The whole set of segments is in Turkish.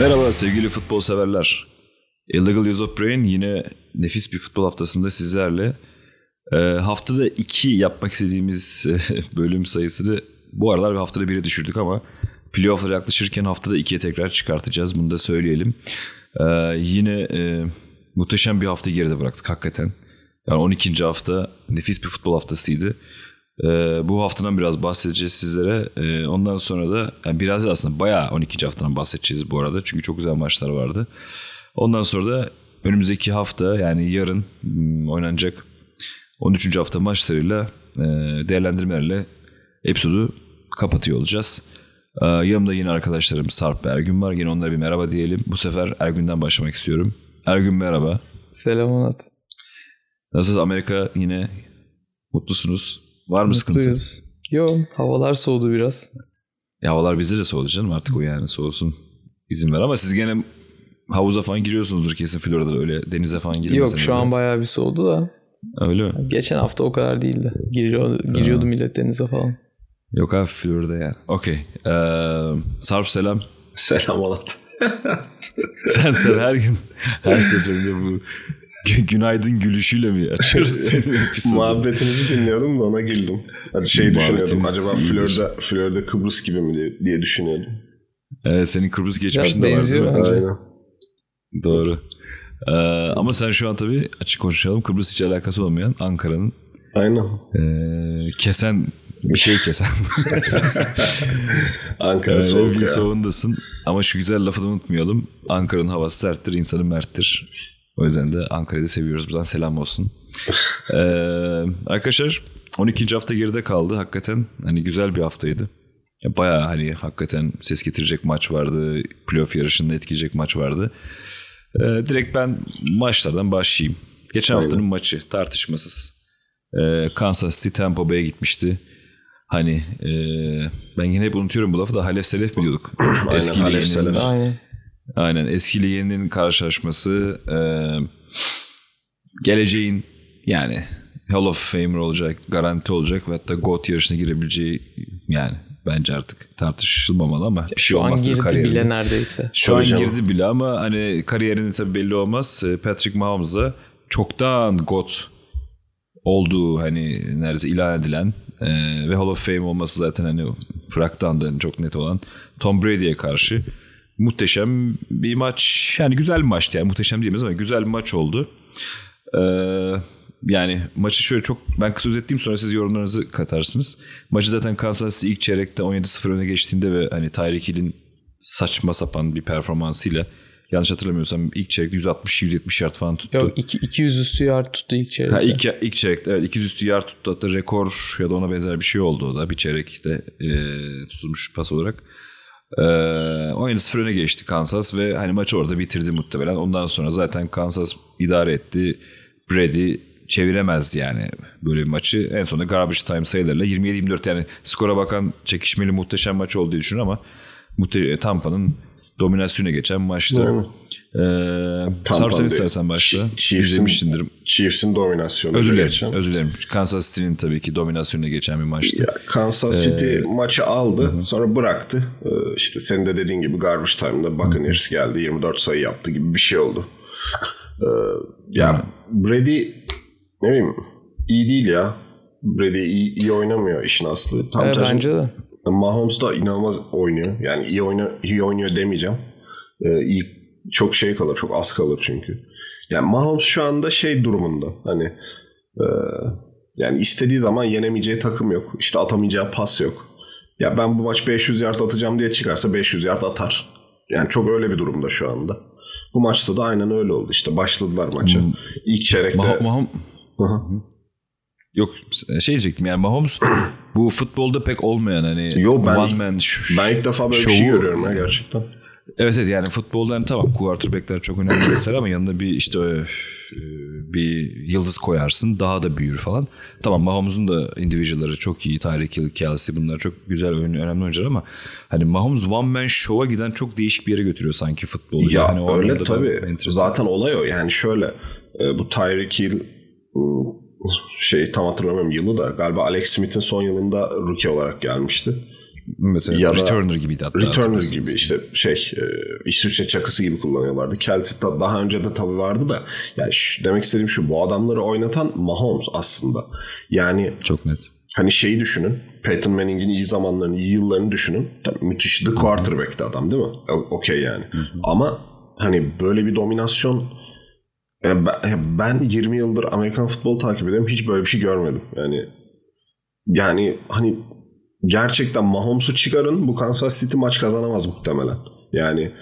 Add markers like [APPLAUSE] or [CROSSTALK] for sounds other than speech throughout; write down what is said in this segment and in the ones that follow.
Merhaba sevgili futbol severler. Illegal Use of Brain yine nefis bir futbol haftasında sizlerle. Ee, haftada iki yapmak istediğimiz [LAUGHS] bölüm sayısını bu aralar bir haftada biri düşürdük ama playoff'lara yaklaşırken haftada ikiye tekrar çıkartacağız. Bunu da söyleyelim. Ee, yine e, muhteşem bir hafta geride bıraktık hakikaten. Yani 12. hafta nefis bir futbol haftasıydı. Ee, bu haftadan biraz bahsedeceğiz sizlere. Ee, ondan sonra da yani biraz da aslında bayağı 12. haftadan bahsedeceğiz bu arada. Çünkü çok güzel maçlar vardı. Ondan sonra da önümüzdeki hafta yani yarın hmm, oynanacak 13. hafta maçlarıyla e, değerlendirmelerle episodu kapatıyor olacağız. Ee, yanımda yine arkadaşlarım Sarp ve Ergün var. Yine onlara bir merhaba diyelim. Bu sefer Ergün'den başlamak istiyorum. Ergün merhaba. Selam Onat. Nasılsınız Amerika yine mutlusunuz? Var mı sıkıntı? Mutluyuz. Yo havalar soğudu biraz. Ya havalar bizde de soğudu canım artık o yani soğusun izin ver ama siz gene havuza falan giriyorsunuzdur kesin Florida'da öyle denize falan girmeseniz. Yok şu an bayağı bir soğudu da. Öyle mi? Geçen hafta o kadar değildi. Giriyor, giriyordu millet denize falan. Yok abi Florida yani. Okey. Ee, Sarp selam. Selam Onat. sen sen her gün her seferinde bu günaydın gülüşüyle mi açıyoruz? [LAUGHS] Muhabbetinizi dinliyordum da ona güldüm. Hadi şey düşünüyordum. Acaba. Florida, Florida Kıbrıs gibi mi diye, düşünüyordum. Evet, senin Kıbrıs geçmişin de var değil mi? Aynen. Doğru. Ee, ama sen şu an tabii açık konuşalım Kıbrıs hiç alakası olmayan Ankara'nın Aynen. ee, kesen bir şey kesen. [LAUGHS] Ankara Ee, soğuk bir ya. soğundasın. Ama şu güzel lafı da unutmayalım. Ankara'nın havası serttir, insanı merttir. O yüzden de Ankara'yı da seviyoruz. Buradan selam olsun. [LAUGHS] Ee, arkadaşlar 12. hafta geride kaldı. Hakikaten hani güzel bir haftaydı. Ya bayağı hani hakikaten ses getirecek maç vardı. Playoff yarışında etkileyecek maç vardı. Ee, direkt ben maçlardan başlayayım. Geçen Aynen. haftanın maçı tartışmasız. Ee, Kansas City Tampa Bay'e gitmişti. Hani e, ben yine hep unutuyorum bu lafı da Halef Selef mi diyorduk? Aynen, Eskiyle Halef Selef. Aynen. Aynen eskiyle yeninin karşılaşması e, geleceğin yani Hall of Famer olacak, garanti olacak ve hatta GOAT yarışına girebileceği yani bence artık tartışılmamalı ama bir şey Şu an girdi bile neredeyse. Şu an canım. girdi bile ama hani kariyerinde tabii belli olmaz. Ee, Patrick Mahomes da çoktan GOAT olduğu hani neredeyse ilan edilen e, ve Hall of Fame olması zaten hani fraktan da çok net olan Tom Brady'ye karşı muhteşem bir maç. Yani güzel bir maçtı yani muhteşem diyemez ama güzel bir maç oldu. Ee, yani maçı şöyle çok ben kısa özetleyeyim sonra siz yorumlarınızı katarsınız. Maçı zaten Kansas City ilk çeyrekte 17-0 öne geçtiğinde ve hani Tyreek Hill'in saçma sapan bir performansıyla yanlış hatırlamıyorsam ilk çeyrekte 160-170 yard falan tuttu. Yok iki, 200 üstü yard tuttu ilk çeyrekte. Ha, ilk, ilk çeyrekte evet 200 üstü yard tuttu hatta rekor ya da ona benzer bir şey oldu o da bir çeyrekte e, tutulmuş pas olarak. E, 17-0 öne geçti Kansas ve hani maçı orada bitirdi muhtemelen. Ondan sonra zaten Kansas idare etti. Brady çeviremezdi yani böyle bir maçı. En sonunda garbage time sayılarıyla 27-24 yani skora bakan çekişmeli muhteşem maç olduğu düşünün ama muhte- Tampa'nın dominasyona geçen maçtı. Aynen. Ee, Sarp sen istersen başla. Chiefs'in- İzlemişsindir. Chiefs'in dominasyonu. Özür dilerim. geçen. Özür dilerim. Kansas City'nin tabii ki dominasyonuna geçen bir maçtı. Ya, Kansas City Ee, maçı aldı. Sonra bıraktı. Ee, işte senin de dediğin gibi garbage time'da Buccaneers geldi. 24 sayı yaptı gibi bir şey oldu. Ee, ya Brady ne bileyim iyi değil ya. Brady iyi, iyi oynamıyor işin aslı. Tam Evet, tersi- bence de. Mahomes da inanılmaz oynuyor. Yani iyi, oyna, iyi oynuyor demeyeceğim. Ee, iyi, çok şey kalır. Çok az kalır çünkü. Yani Mahomes şu anda şey durumunda. Hani e, yani istediği zaman yenemeyeceği takım yok. İşte atamayacağı pas yok. Ya ben bu maç 500 yard atacağım diye çıkarsa 500 yard atar. Yani çok öyle bir durumda şu anda. Bu maçta da aynen öyle oldu. İşte başladılar maça. Hmm. İlk çeyrekte. Mah- hı. Yok şey diyecektim yani Mahomes [CLEARS THROAT] bu futbolda pek olmayan hani Yo, ben- one man ş- ben ilk defa böyle bir şey şovu- görüyorum ya gerçekten. Evet evet yani futbolda hani tamam quarterback'ler çok önemli [CLEARS THROAT] mesela ama yanında bir işte e, bir yıldız koyarsın daha da büyür falan. Tamam Mahomes'un da individual'ları çok iyi. Tyreek Hill, Kelsey bunlar çok güzel önemli oyuncular ama hani Mahomes one man show'a giden çok değişik bir yere götürüyor sanki futbolu. Ya yani öyle tabii. Zaten olay o. Yani şöyle e, bu Tyreek Hill şey tam hatırlamıyorum yılı da galiba Alex Smith'in son yılında rookie olarak gelmişti. Evet, evet. Ya Returner gibiydi hatta. Returner gibi işte şey e, İsviçre çakısı gibi kullanıyorlardı. Kelsey da- daha önce de tabii vardı da yani şu- demek istediğim şu bu adamları oynatan Mahomes aslında. Yani Çok net. hani şeyi düşünün. Peyton Manning'in iyi zamanlarını, iyi yıllarını düşünün. Tabii müthiş the quarterback'ti adam değil mi? Okey yani. Ama hani böyle bir dominasyon yani ben, ben 20 yıldır Amerikan futbolu takip ediyorum. Hiç böyle bir şey görmedim. Yani yani hani gerçekten Mahomes'u çıkarın bu Kansas City maç kazanamaz muhtemelen. Yani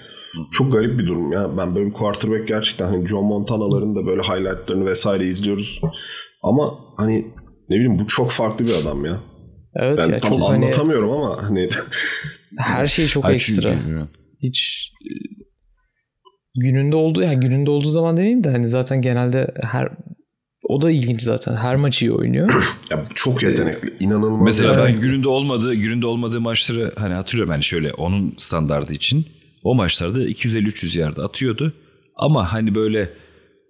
çok garip bir durum ya. Ben böyle bir quarterback gerçekten hani John Montana'ların da böyle highlightlarını vesaire izliyoruz. Ama hani ne bileyim bu çok farklı bir adam ya. Evet Ben ya tam çok hani anlatamıyorum ama hani her şey [LAUGHS] çok Ay ekstra. çünkü- Hiç gününde olduğu ya gününde olduğu zaman demeyeyim de hani zaten genelde her o da ilginç zaten. Her maçı iyi oynuyor. [CLEARS THROAT] ya çok yetenekli. inanılmaz. Mesela yetenekli. ben gününde olmadığı gününde olmadığı maçları hani hatırlıyorum hani şöyle onun standardı için o maçlarda 250-300 yerde atıyordu ama hani böyle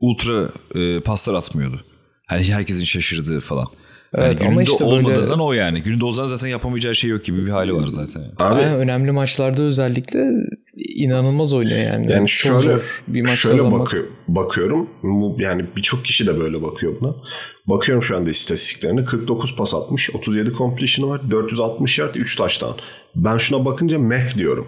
ultra e, paslar atmıyordu. Hani herkesin şaşırdığı falan. Yani Evet, ama gününde işte olmadığı böyle- zaman o yani. Gününde o zaman zaten yapamayacağı şey yok gibi bir hali var zaten. Abi Aynen, önemli maçlarda özellikle inanılmaz oynuyor yani. Yani Çok şöyle zor bir maç şöyle kazanmak. bakıyor, bakıyorum. Bu- Yani birçok kişi de böyle bakıyor buna. Bakıyorum şu anda istatistiklerine. 49 pas atmış, 37 completion'ı var, 460 yard, 3 taştan. Ben şuna bakınca meh diyorum.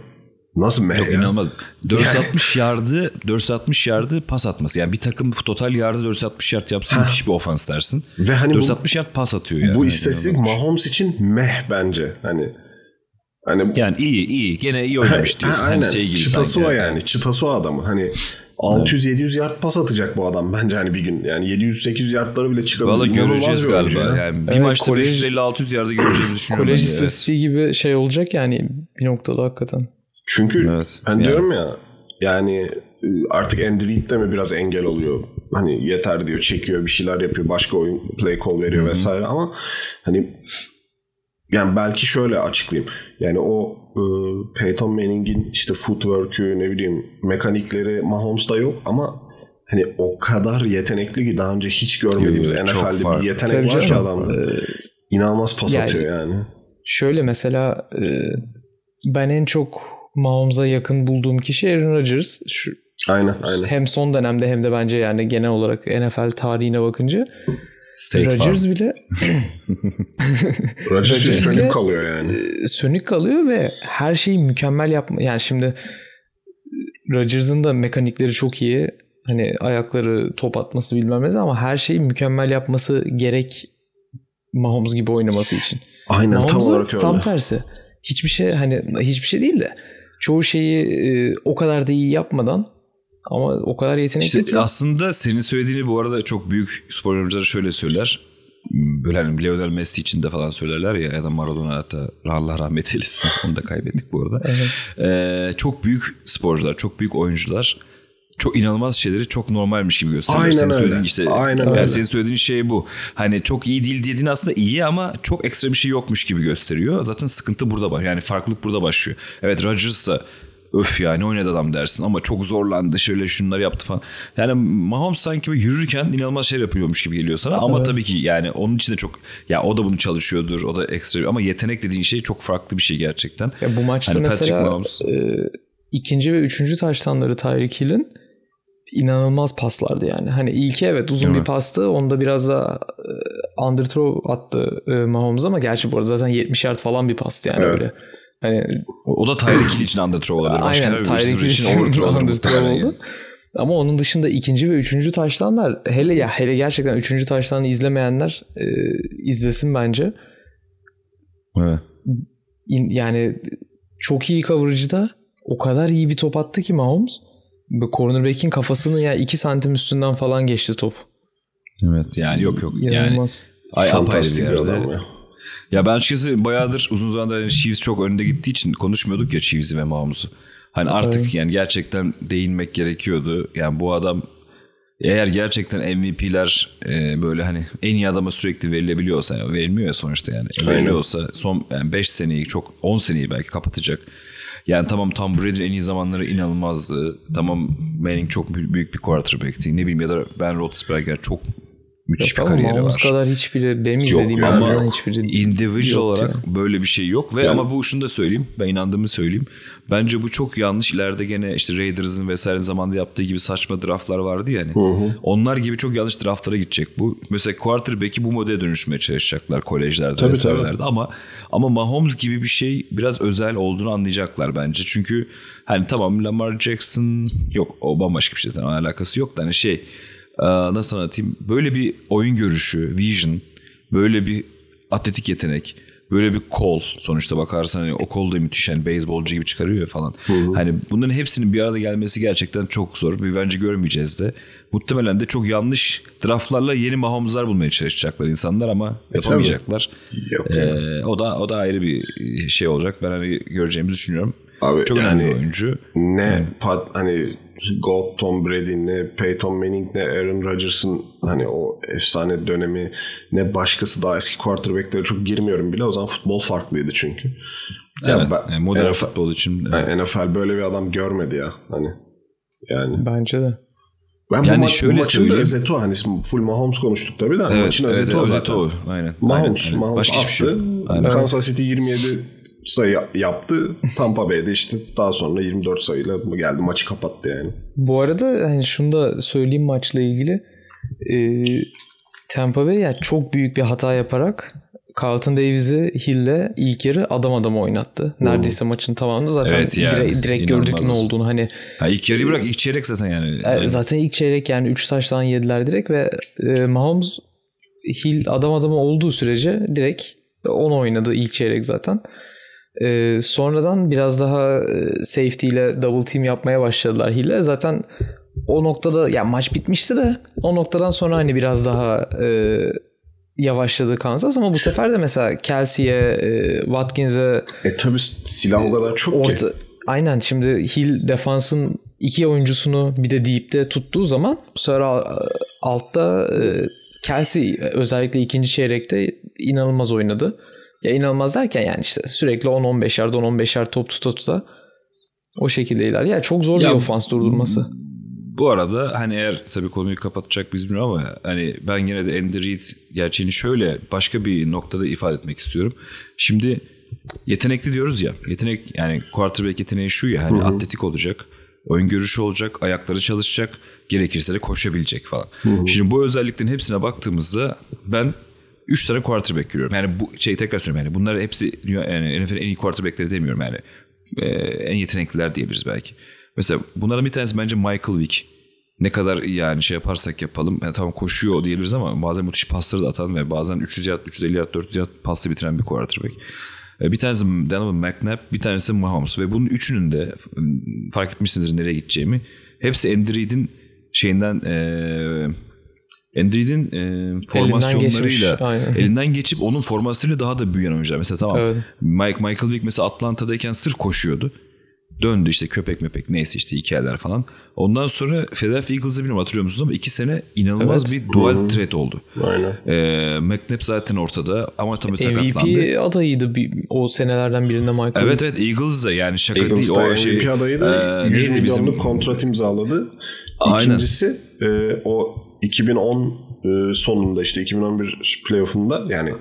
Nasıl meh Yok ya? inanılmaz. 460 yardı 460 yardı pas atması. Yani bir takım total yardı 460 yard yapsa müthiş bir ofans dersin. Ve hani bu, 460 yard pas atıyor yani. bu Yani istatistik. Mahomes için meh bence. Hani hani Yani iyi iyi gene iyi oynamış diyorsun. Ha, Hani aynen. şey gibi Çıtası sanki. o yani. Çıtası o adamı. Hani 600-700 yard pas atacak bu adam bence hani bir gün. Yani 700-800 yardları bile çıkabilir. Valla göreceğiz bir galiba. ya. Yani bir Evet, maçta kolej- 550-600 yardı göreceğimizi düşünüyorum. Kolej istatistiği gibi şey olacak yani bir noktada hakikaten. Çünkü Evet, ben yani. diyorum ya yani e, artık Andy Reid de mi biraz engel oluyor? Hani yeter diyor, çekiyor, bir şeyler yapıyor, başka oyun play call veriyor vesaire ama hani yani belki şöyle açıklayayım. Yani o e, Peyton Manning'in işte footwork'ü ne bileyim mekanikleri Mahomes'da yok ama hani o kadar yetenekli ki daha önce hiç görmediğimiz Yok, NFL'de bir yetenek Tabii var ki adamda. Ee, İnanılmaz pas yani- atıyor yani. Şöyle mesela e, ben en çok Mahomes'a yakın bulduğum kişi Aaron Rodgers. Şu, Aynen aynen. hem son dönemde hem de bence yani genel olarak NFL tarihine bakınca State Rodgers Farm. [LAUGHS] bile Rodgers bile- sönük kalıyor yani. e, sönük kalıyor ve her şeyi mükemmel yapma. Yani şimdi Rodgers'ın da mekanikleri çok iyi. Hani ayakları top atması bilmem ne ama her şeyi mükemmel yapması gerek Mahomes gibi oynaması için. Aynen tam Mahomes'a olarak öyle. tam tersi. Hiçbir şey hani hiçbir şey değil de çoğu şeyi e, o kadar da iyi yapmadan ama o kadar yetenekli İşte ki. aslında senin söylediğini bu arada çok büyük spor yorumcuları şöyle söyler. Böyle hani Lionel Messi için de falan söylerler ya ya da Maradona hatta Allah rahmet eylesin. [LAUGHS] Onu da kaybettik bu arada. Evet. Ee, çok büyük sporcular, çok büyük oyuncular çok inanılmaz şeyleri çok normalmiş gibi gösteriyor. Aynen senin öyle. söylediğin işte Aynen yani öyle. senin söylediğin şey bu. Hani çok iyi değil dediğin aslında iyi ama çok ekstra bir şey yokmuş gibi gösteriyor. Zaten sıkıntı burada var. Yani farklılık burada başlıyor. Evet Rodgers da öf ya ne oynadı adam dersin ama çok zorlandı şöyle şunları yaptı falan. Yani Mahomes sanki böyle yürürken inanılmaz şeyler yapıyormuş gibi geliyor sana ama Evet. tabii ki yani onun için de çok ya o da bunu çalışıyordur o da ekstra ama yetenek dediğin şey çok farklı bir şey gerçekten. Ya bu maçta Hani mesela Mahomes- e, ikinci ve üçüncü taştanları Tyreek Hill'in inanılmaz paslardı yani. Hani ilki evet uzun Değil bir mi? pastı. Onda biraz da e, underthrow attı e, Mahomes ama gerçi bu arada zaten 70 yard falan bir pastı yani Evet. öyle. Hani O, da Tyreek Hill için underthrow olabilir. Başka aynen Tyreek Hill için overthrow underthrow oldu. Ama onun dışında ikinci ve üçüncü taşlanlar hele ya hele gerçekten üçüncü taşlanı izlemeyenler e, izlesin bence. yani. Evet. İn- yani çok iyi coverage'da o kadar iyi bir top attı ki Mahomes. Bu cornerback'in kafasının ya 2 santim üstünden falan geçti top. Evet yani yok yok yani İnanılmaz. ay apayrı bir Fantastik bir yerde. adam ya. Ya ben açıkçası bayağıdır uzun zamandır hani Chiefs çok önde gittiği için konuşmuyorduk ya Chiefs'i ve Mahomes'u. Hani artık Evet. yani gerçekten değinmek gerekiyordu. Yani bu adam eğer gerçekten MVP'ler e, böyle hani en iyi adama sürekli verilebiliyorsa ya verilmiyor ya sonuçta yani. Aynen. Veriliyorsa son yani 5 seneyi çok 10 seneyi belki kapatacak. Yani tamam Tom Brady'nin en iyi zamanları inanılmazdı. Tamam Manning çok büyük bir quarterback'ti. Ne bileyim ya da Ben Roethlisberger çok müthiş Yok bir ama kariyeri Mahomes var. kadar hiçbiri benim izlediğim Yok. hiçbiri Individual yok olarak yani. böyle bir şey yok ve Yani- ama bu şunu da söyleyeyim. Ben inandığımı söyleyeyim. Bence bu çok yanlış. İleride gene işte Raiders'ın vesaire zamanda yaptığı gibi saçma draftlar vardı yani. Onlar gibi çok yanlış draftlara gidecek bu. Mesela quarterback'i bu modele dönüşmeye çalışacaklar kolejlerde Tabii, vesairelerde ama ama Mahomes gibi bir şey biraz özel olduğunu anlayacaklar bence. Çünkü hani tamam Lamar Jackson yok o bambaşka bir şey tamam alakası yok da hani şey nasıl anlatayım böyle bir oyun görüşü, vision, böyle bir atletik yetenek, böyle bir kol sonuçta bakarsan hani o kol da müthiş hani beyzbolcu gibi çıkarıyor falan. Hani bunların hepsinin bir arada gelmesi gerçekten çok zor ve bence görmeyeceğiz de. Muhtemelen de çok yanlış draftlarla yeni Mahomes'lar bulmaya çalışacaklar insanlar ama yapamayacaklar. Yok. Ee, o da o da ayrı bir şey olacak. Ben hani göreceğimizi düşünüyorum. Abi çok yani- önemli bir oyuncu. ne Pat, hani Gold Tom Brady ne Peyton Manning ne Aaron Rodgers'ın hani o efsane dönemi ne başkası daha eski quarterback'lere çok girmiyorum bile o zaman futbol farklıydı çünkü. Evet. ben- yani modern NFL futbol için. yani NFL böyle bir adam görmedi ya hani. Yani Bence de. ben bu, Yani ma- bu şöyle maçın da söyleyeyim. özeti o. Hani full Mahomes konuştuk tabii de. Evet, maçın evet, özeti o özeti zaten. o. Aynen. Mahomes, Aynen. Mahomes Başka şey attı. yok. Aynen. Kansas City 27 sayı yaptı. Tampa Bay'de işte daha sonra 24 sayıyla geldi maçı kapattı yani. Bu arada hani şunu da söyleyeyim maçla ilgili. Ee, Tampa Bay yani çok büyük bir hata yaparak Carlton Davis'i Hill'le ilk yarı adam adam oynattı. Neredeyse maçın tamamında zaten Evet ya, direkt, direkt gördük ne olduğunu. Hani Ha, ilk yarıyı bırak ilk çeyrek zaten yani. e, zaten ilk çeyrek yani 3 taştan yediler direkt ve e, Mahomes Hill adam adama olduğu sürece direkt 10 oynadı ilk çeyrek zaten. E, sonradan biraz daha e, safety ile double team yapmaya başladılar Hill'e. Zaten o noktada ya maç bitmişti de o noktadan sonra hani biraz daha e, yavaşladı Kansas ama bu sefer de mesela Kelsey'e, e, Watkins'e E tabi silah o kadar çok ki. Orta, aynen şimdi Hill defansın iki oyuncusunu bir de deep'te tuttuğu zaman bu sefer al- altta e, Kelsey özellikle ikinci çeyrekte inanılmaz oynadı. Ya inanılmaz derken yani işte sürekli 10-15 yard 10-15 yard top tuta tuta o şekilde ilerliyor. Yani çok zor Ya bir ofans durdurması. Bu arada hani eğer tabii konuyu kapatacak biz bilmiyorum ama hani ben gene de Andy Reid gerçeğini şöyle başka bir noktada ifade etmek istiyorum. Şimdi yetenekli diyoruz ya. Yetenek yani quarterback yeteneği şu ya hani atletik olacak. Oyun görüşü olacak, ayakları çalışacak, gerekirse de koşabilecek falan. Şimdi bu özelliklerin hepsine baktığımızda ben 3 tane quarterback görüyorum. Yani bu şey tekrar söylüyorum yani bunlar hepsi yani NFL'in en iyi quarterbackleri demiyorum yani. Ee, en yetenekliler diyebiliriz belki. Mesela bunlardan bir tanesi bence Michael Vick. Ne kadar yani şey yaparsak yapalım. Yani tamam koşuyor diyebiliriz ama bazen müthiş pasları da atan ve bazen 300 yard, 350 yard, 400 yard pasla bitiren bir quarterback. Ee, Bir tanesi Donovan McNabb, bir tanesi Mahomes ve bunun üçünün de fark etmişsinizdir nereye gideceğimi. Hepsi Andy Reid'in şeyinden eee Reid'in e, formasyonlarıyla geçmiş, aynen. elinden geçip onun formasyonuyla daha da büyüyen oyuncular. Mesela tamam Evet. Mike Michael Vick mesela Atlanta'dayken sırf koşuyordu. Döndü işte köpek möpek neyse işte hikayeler falan. Ondan sonra Philadelphia Eagles'ı bilmiyorum hatırlıyor musunuz ama iki sene inanılmaz Evet. bir dual threat oldu. Aynen. Ee, McNabb zaten ortada ama tabii sakatlandı. MVP adayıydı bir, o senelerden birinde Michael. Evet evet Eagles da yani şaka değil. Eagles'ta O şey, MVP adayıydı. e, 100 neydi bizim- milyonluk kontrat imzaladı. Aynen. İkincisi e, o 2010 e, sonunda işte 2011 playoff'unda yani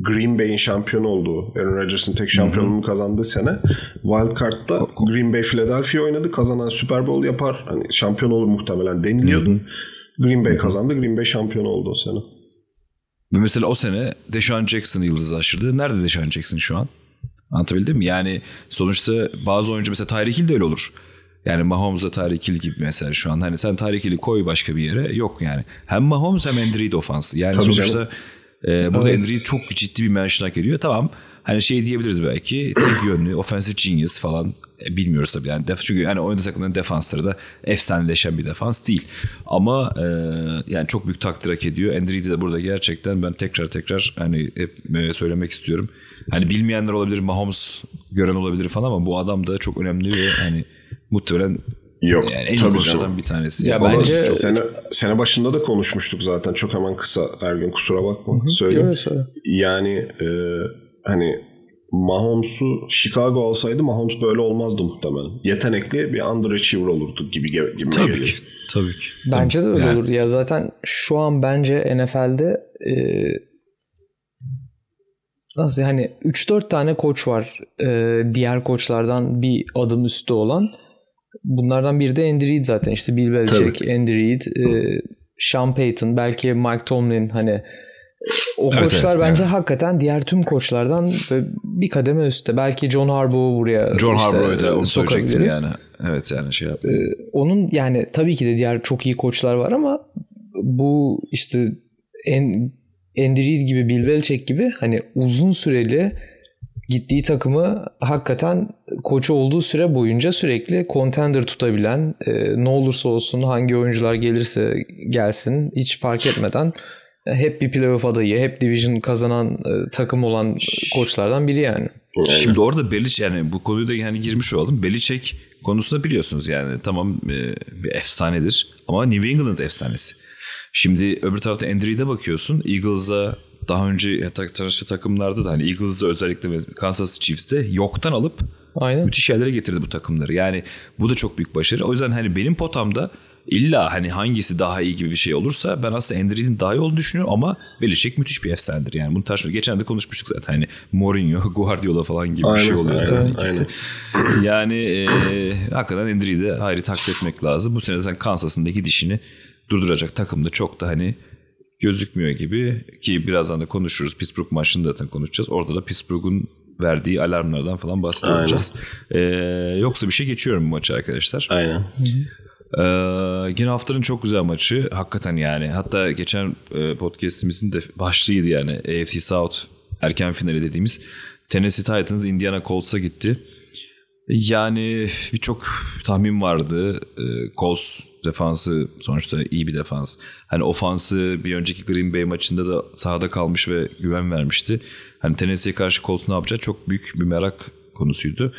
Green Bay'in şampiyon olduğu, Aaron Rodgers'ın tek şampiyonluğunu kazandığı sene Wild Card'da Green Bay Philadelphia oynadı. Kazanan Super Bowl yapar. Hani şampiyon olur muhtemelen deniliyordu. Green Bay kazandı. Green Bay şampiyon oldu o sene. Ve mesela o sene Deshaun Jackson yıldızlaştırdı. Nerede Deshaun Jackson şu an? Anlatabildim mi? Yani sonuçta bazı oyuncu mesela Tyreek Hill de öyle olur. Yani Mahomes'la Tyreek Hill gibi mesela şu an. Hani sen Tyreek Hill'i koy başka bir yere. Yok yani. Hem Mahomes hem Andy Reid ofansı. Yani Tabii sonuçta canım. e, burada Andy Reid çok ciddi bir mention hak ediyor. Tamam. Hani şey diyebiliriz belki [CLEARS THROAT] tek yönlü offensive genius falan E, bilmiyoruz tabii yani def çünkü yani oyunda takımların defansları da efsaneleşen bir defans değil ama e, yani çok büyük takdir hak ediyor Andy Reid'i de burada gerçekten ben tekrar tekrar hani hep e, söylemek istiyorum hani bilmeyenler olabilir Mahomes gören olabilir falan ama bu adam da çok önemli ve hani muhtemelen Yok. yani en tabii canım. bir tanesi. Ya Onu bence- sene, sene başında da konuşmuştuk zaten. Çok hemen kısa Ergün kusura bakma. Söyleyeyim. Öyle söyle. Yani e, hani Mahomes'u Chicago alsaydı Mahomes böyle olmazdı muhtemelen. Yetenekli bir underachiever olurdu gibi, gibi Tabii geliyor. ki. Tabii ki. Bence de öyle Yani- olur. Ya zaten şu an bence NFL'de e, nasıl hani 3-4 tane koç var e, diğer koçlardan bir adım üstte olan. Bunlardan biri de Andy Reid zaten. İşte Bill Belichick, Andy Reid, e, Sean Payton, belki Mike Tomlin hani e, o Evet, koçlar evet, bence evet. hakikaten diğer tüm koçlardan bir kademe üstte. Belki John Harbaugh'u buraya John işte Harbaugh'u da onu söyleyecektim yani. Evet yani şey yap. Onun yani tabii ki de diğer çok iyi koçlar var ama bu işte en Andy Reid gibi Bill Belichick gibi hani uzun süreli gittiği takımı hakikaten koçu olduğu süre boyunca sürekli contender tutabilen e, ne olursa olsun hangi oyuncular gelirse gelsin hiç fark etmeden e, hep bir playoff adayı, hep division kazanan e, takım olan koçlardan biri yani. Şimdi orada Belichick yani bu konuyu da yani girmiş olalım. Belichick konusunda biliyorsunuz yani tamam e, bir efsanedir ama New England efsanesi. Şimdi öbür tarafta Andy Reid'e bakıyorsun. Eagles'a daha önce tanıştığı takımlarda da hani Eagles'da özellikle ve Kansas Chiefs'te yoktan alıp Aynen. müthiş yerlere getirdi bu takımları. Yani bu da çok büyük başarı. O yüzden hani benim potamda illa hani hangisi daha iyi gibi bir şey olursa ben aslında Andy Reid'in daha iyi olduğunu düşünüyorum ama Belichick müthiş bir efsanedir. Yani bunu tartışmıyoruz. Geçen de konuşmuştuk zaten hani Mourinho, [LAUGHS] Guardiola falan gibi bir şey Aynen, oluyor. aynen, yani ikisi. [CLEARS THROAT] yani e, hakikaten Andy Reid'e ayrı takdir etmek lazım. Bu sene zaten Kansas'ın da dişini durduracak takım da çok da hani gözükmüyor gibi ki birazdan da konuşuruz. Pittsburgh maçını da zaten konuşacağız. Orada da Pittsburgh'un verdiği alarmlardan falan bahsedeceğiz. Ee, yoksa bir şey geçiyorum bu maçı arkadaşlar. Aynen. Ee, yine haftanın çok güzel maçı. Hakikaten yani. Hatta geçen e, podcastimizin de başlığıydı yani. AFC South erken finali dediğimiz. Tennessee Titans Indiana Colts'a gitti. Yani birçok tahmin vardı. Ee, Colts defansı sonuçta iyi bir defans. Hani ofansı bir önceki Green Bay maçında da sahada kalmış ve güven vermişti. Hani Tennessee'ye karşı Colts ne yapacağı çok büyük bir merak konusuydu.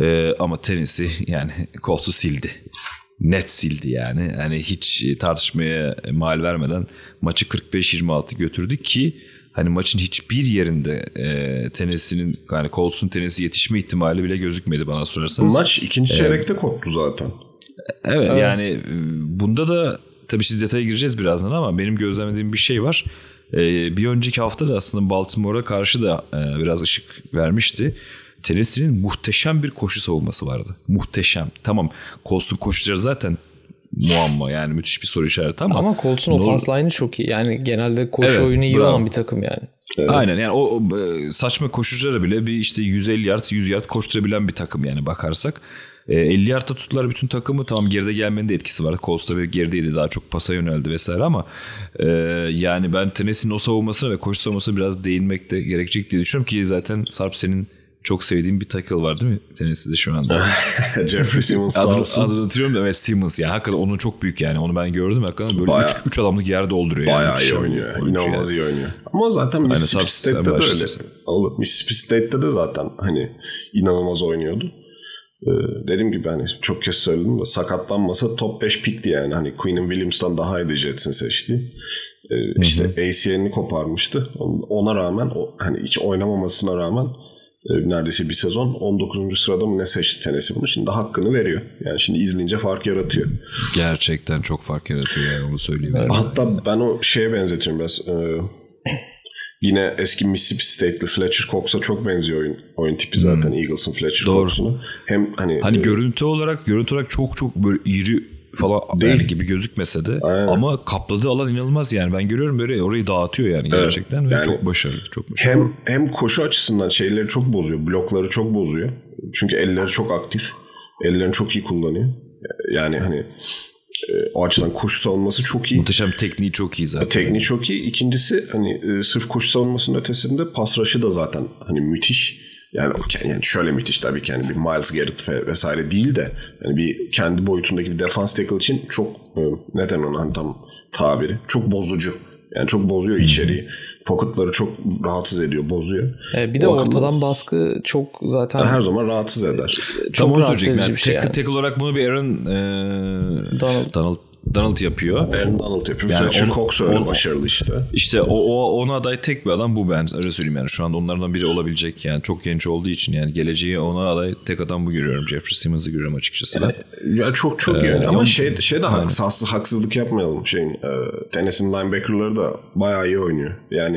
Ee, ama Tennessee [LAUGHS] yani Colts'u sildi. Net sildi yani. Hani hiç tartışmaya mal vermeden maçı 45-26 götürdü ki hani maçın hiçbir yerinde e, Tennessee'nin yani Colts'un Tennessee yetişme ihtimali bile gözükmedi bana sorarsanız. Maç ikinci çeyrekte koptu zaten. Evet, yani e, bunda da tabii siz detaya gireceğiz birazdan ama benim gözlemlediğim bir şey var. E, bir önceki hafta da aslında Baltimore'a karşı da e, biraz ışık vermişti. Tennessee'nin muhteşem bir koşu savunması vardı. Muhteşem. Tamam Colts'un koşuları zaten muamma yani müthiş bir soru işareti ama. Ama Colts'un ofans line'ı çok iyi. Yani genelde koşu Evet, oyunu iyi bravo. olan bir takım yani. Aynen yani o, o, saçma koşuculara bile bir işte 150 yard 100 yard koşturabilen bir takım yani bakarsak. E, 50 yardta tuttular bütün takımı tamam geride gelmenin de etkisi var. Colts tabii gerideydi daha çok pasa yöneldi vesaire ama e, yani ben Tennessee'nin o savunmasına ve koşu savunmasına biraz değinmek de gerekecek diye düşünüyorum ki zaten Sarp senin çok sevdiğin bir tackle var değil mi Tennessee'de şu anda? [LAUGHS] Jeffrey Simmons sağ olsun. adını hatırlıyorum da evet Simmons yani hakikaten onun çok büyük yani onu ben gördüm hakikaten böyle Bayağı- 3 adamlık yer dolduruyor. yani. Bayağı iyi Şey, oynuyor. oyuncu İnanılmaz yani. iyi oynuyor. Ama zaten Mississippi State'de de öyle. Mississippi State'de de zaten hani inanılmaz oynuyordu. Ee, dediğim gibi hani çok kez söyledim de sakatlanmasa top 5 pikti yani. Hani Queen'in Williams'tan daha iyi Jets'in seçtiği. Ee, işte ACL'ini koparmıştı. Ona rağmen o, hani hiç oynamamasına rağmen e, neredeyse bir sezon 19. sırada mı ne seçti Tennessee bunu. Şimdi hakkını veriyor. Yani şimdi izleyince fark yaratıyor. Gerçekten çok fark yaratıyor yani onu söyleyeyim. Hatta ben o şeye benzetiyorum biraz. Ee, yine eski Mississippi State'li Fletcher Cox'a çok benziyor oyun, oyun tipi zaten Eagles'ın Fletcher Doğru. Cox'unu. Hem hani, Hani e, görüntü olarak görüntü olarak çok çok böyle iri falan Değil. yani gibi gözükmese de Aynen. ama kapladığı alan inanılmaz yani ben görüyorum böyle orayı dağıtıyor yani gerçekten ve Yani- çok başarılı çok başarılı. hem hem koşu açısından şeyleri çok bozuyor. Blokları çok bozuyor. Çünkü elleri çok aktif. Ellerini çok iyi kullanıyor. Yani hani o açıdan koşu savunması çok iyi. Muhteşem tekniği çok iyi zaten. Tekniği çok iyi. İkincisi hani e, sırf koşu savunmasının ötesinde pas rush'ı da zaten hani müthiş. Yani, yani şöyle müthiş tabii ki yani bir Miles Garrett ve vesaire değil de hani bir kendi boyutundaki bir defans tackle için çok e, neden ona hani tam tabiri çok bozucu. Yani çok bozuyor içeriği. Pocket'ları çok rahatsız ediyor, bozuyor. E, bir de O ortadan baskı çok zaten her zaman rahatsız eder. çok Tam rahatsız edici bir şey. tackle, yani. tackle olarak bunu bir Aaron e, Donald. Donald Donald yapıyor. Aaron Donald yapıyor. Yani Fletcher Cox öyle onu- başarılı işte. İşte o, o ona aday tek bir adam bu ben öyle söyleyeyim yani şu anda onlardan biri olabilecek yani çok genç olduğu için yani geleceği ona aday tek adam bu görüyorum. Jeffrey Simmons'ı görüyorum açıkçası ben. Ya çok çok iyi. Ama ama- şey şey de haksız, haksız- haksızlık yapmayalım. Şeyin e, Tennessee'nin linebacker'ları da bayağı iyi oynuyor. Yani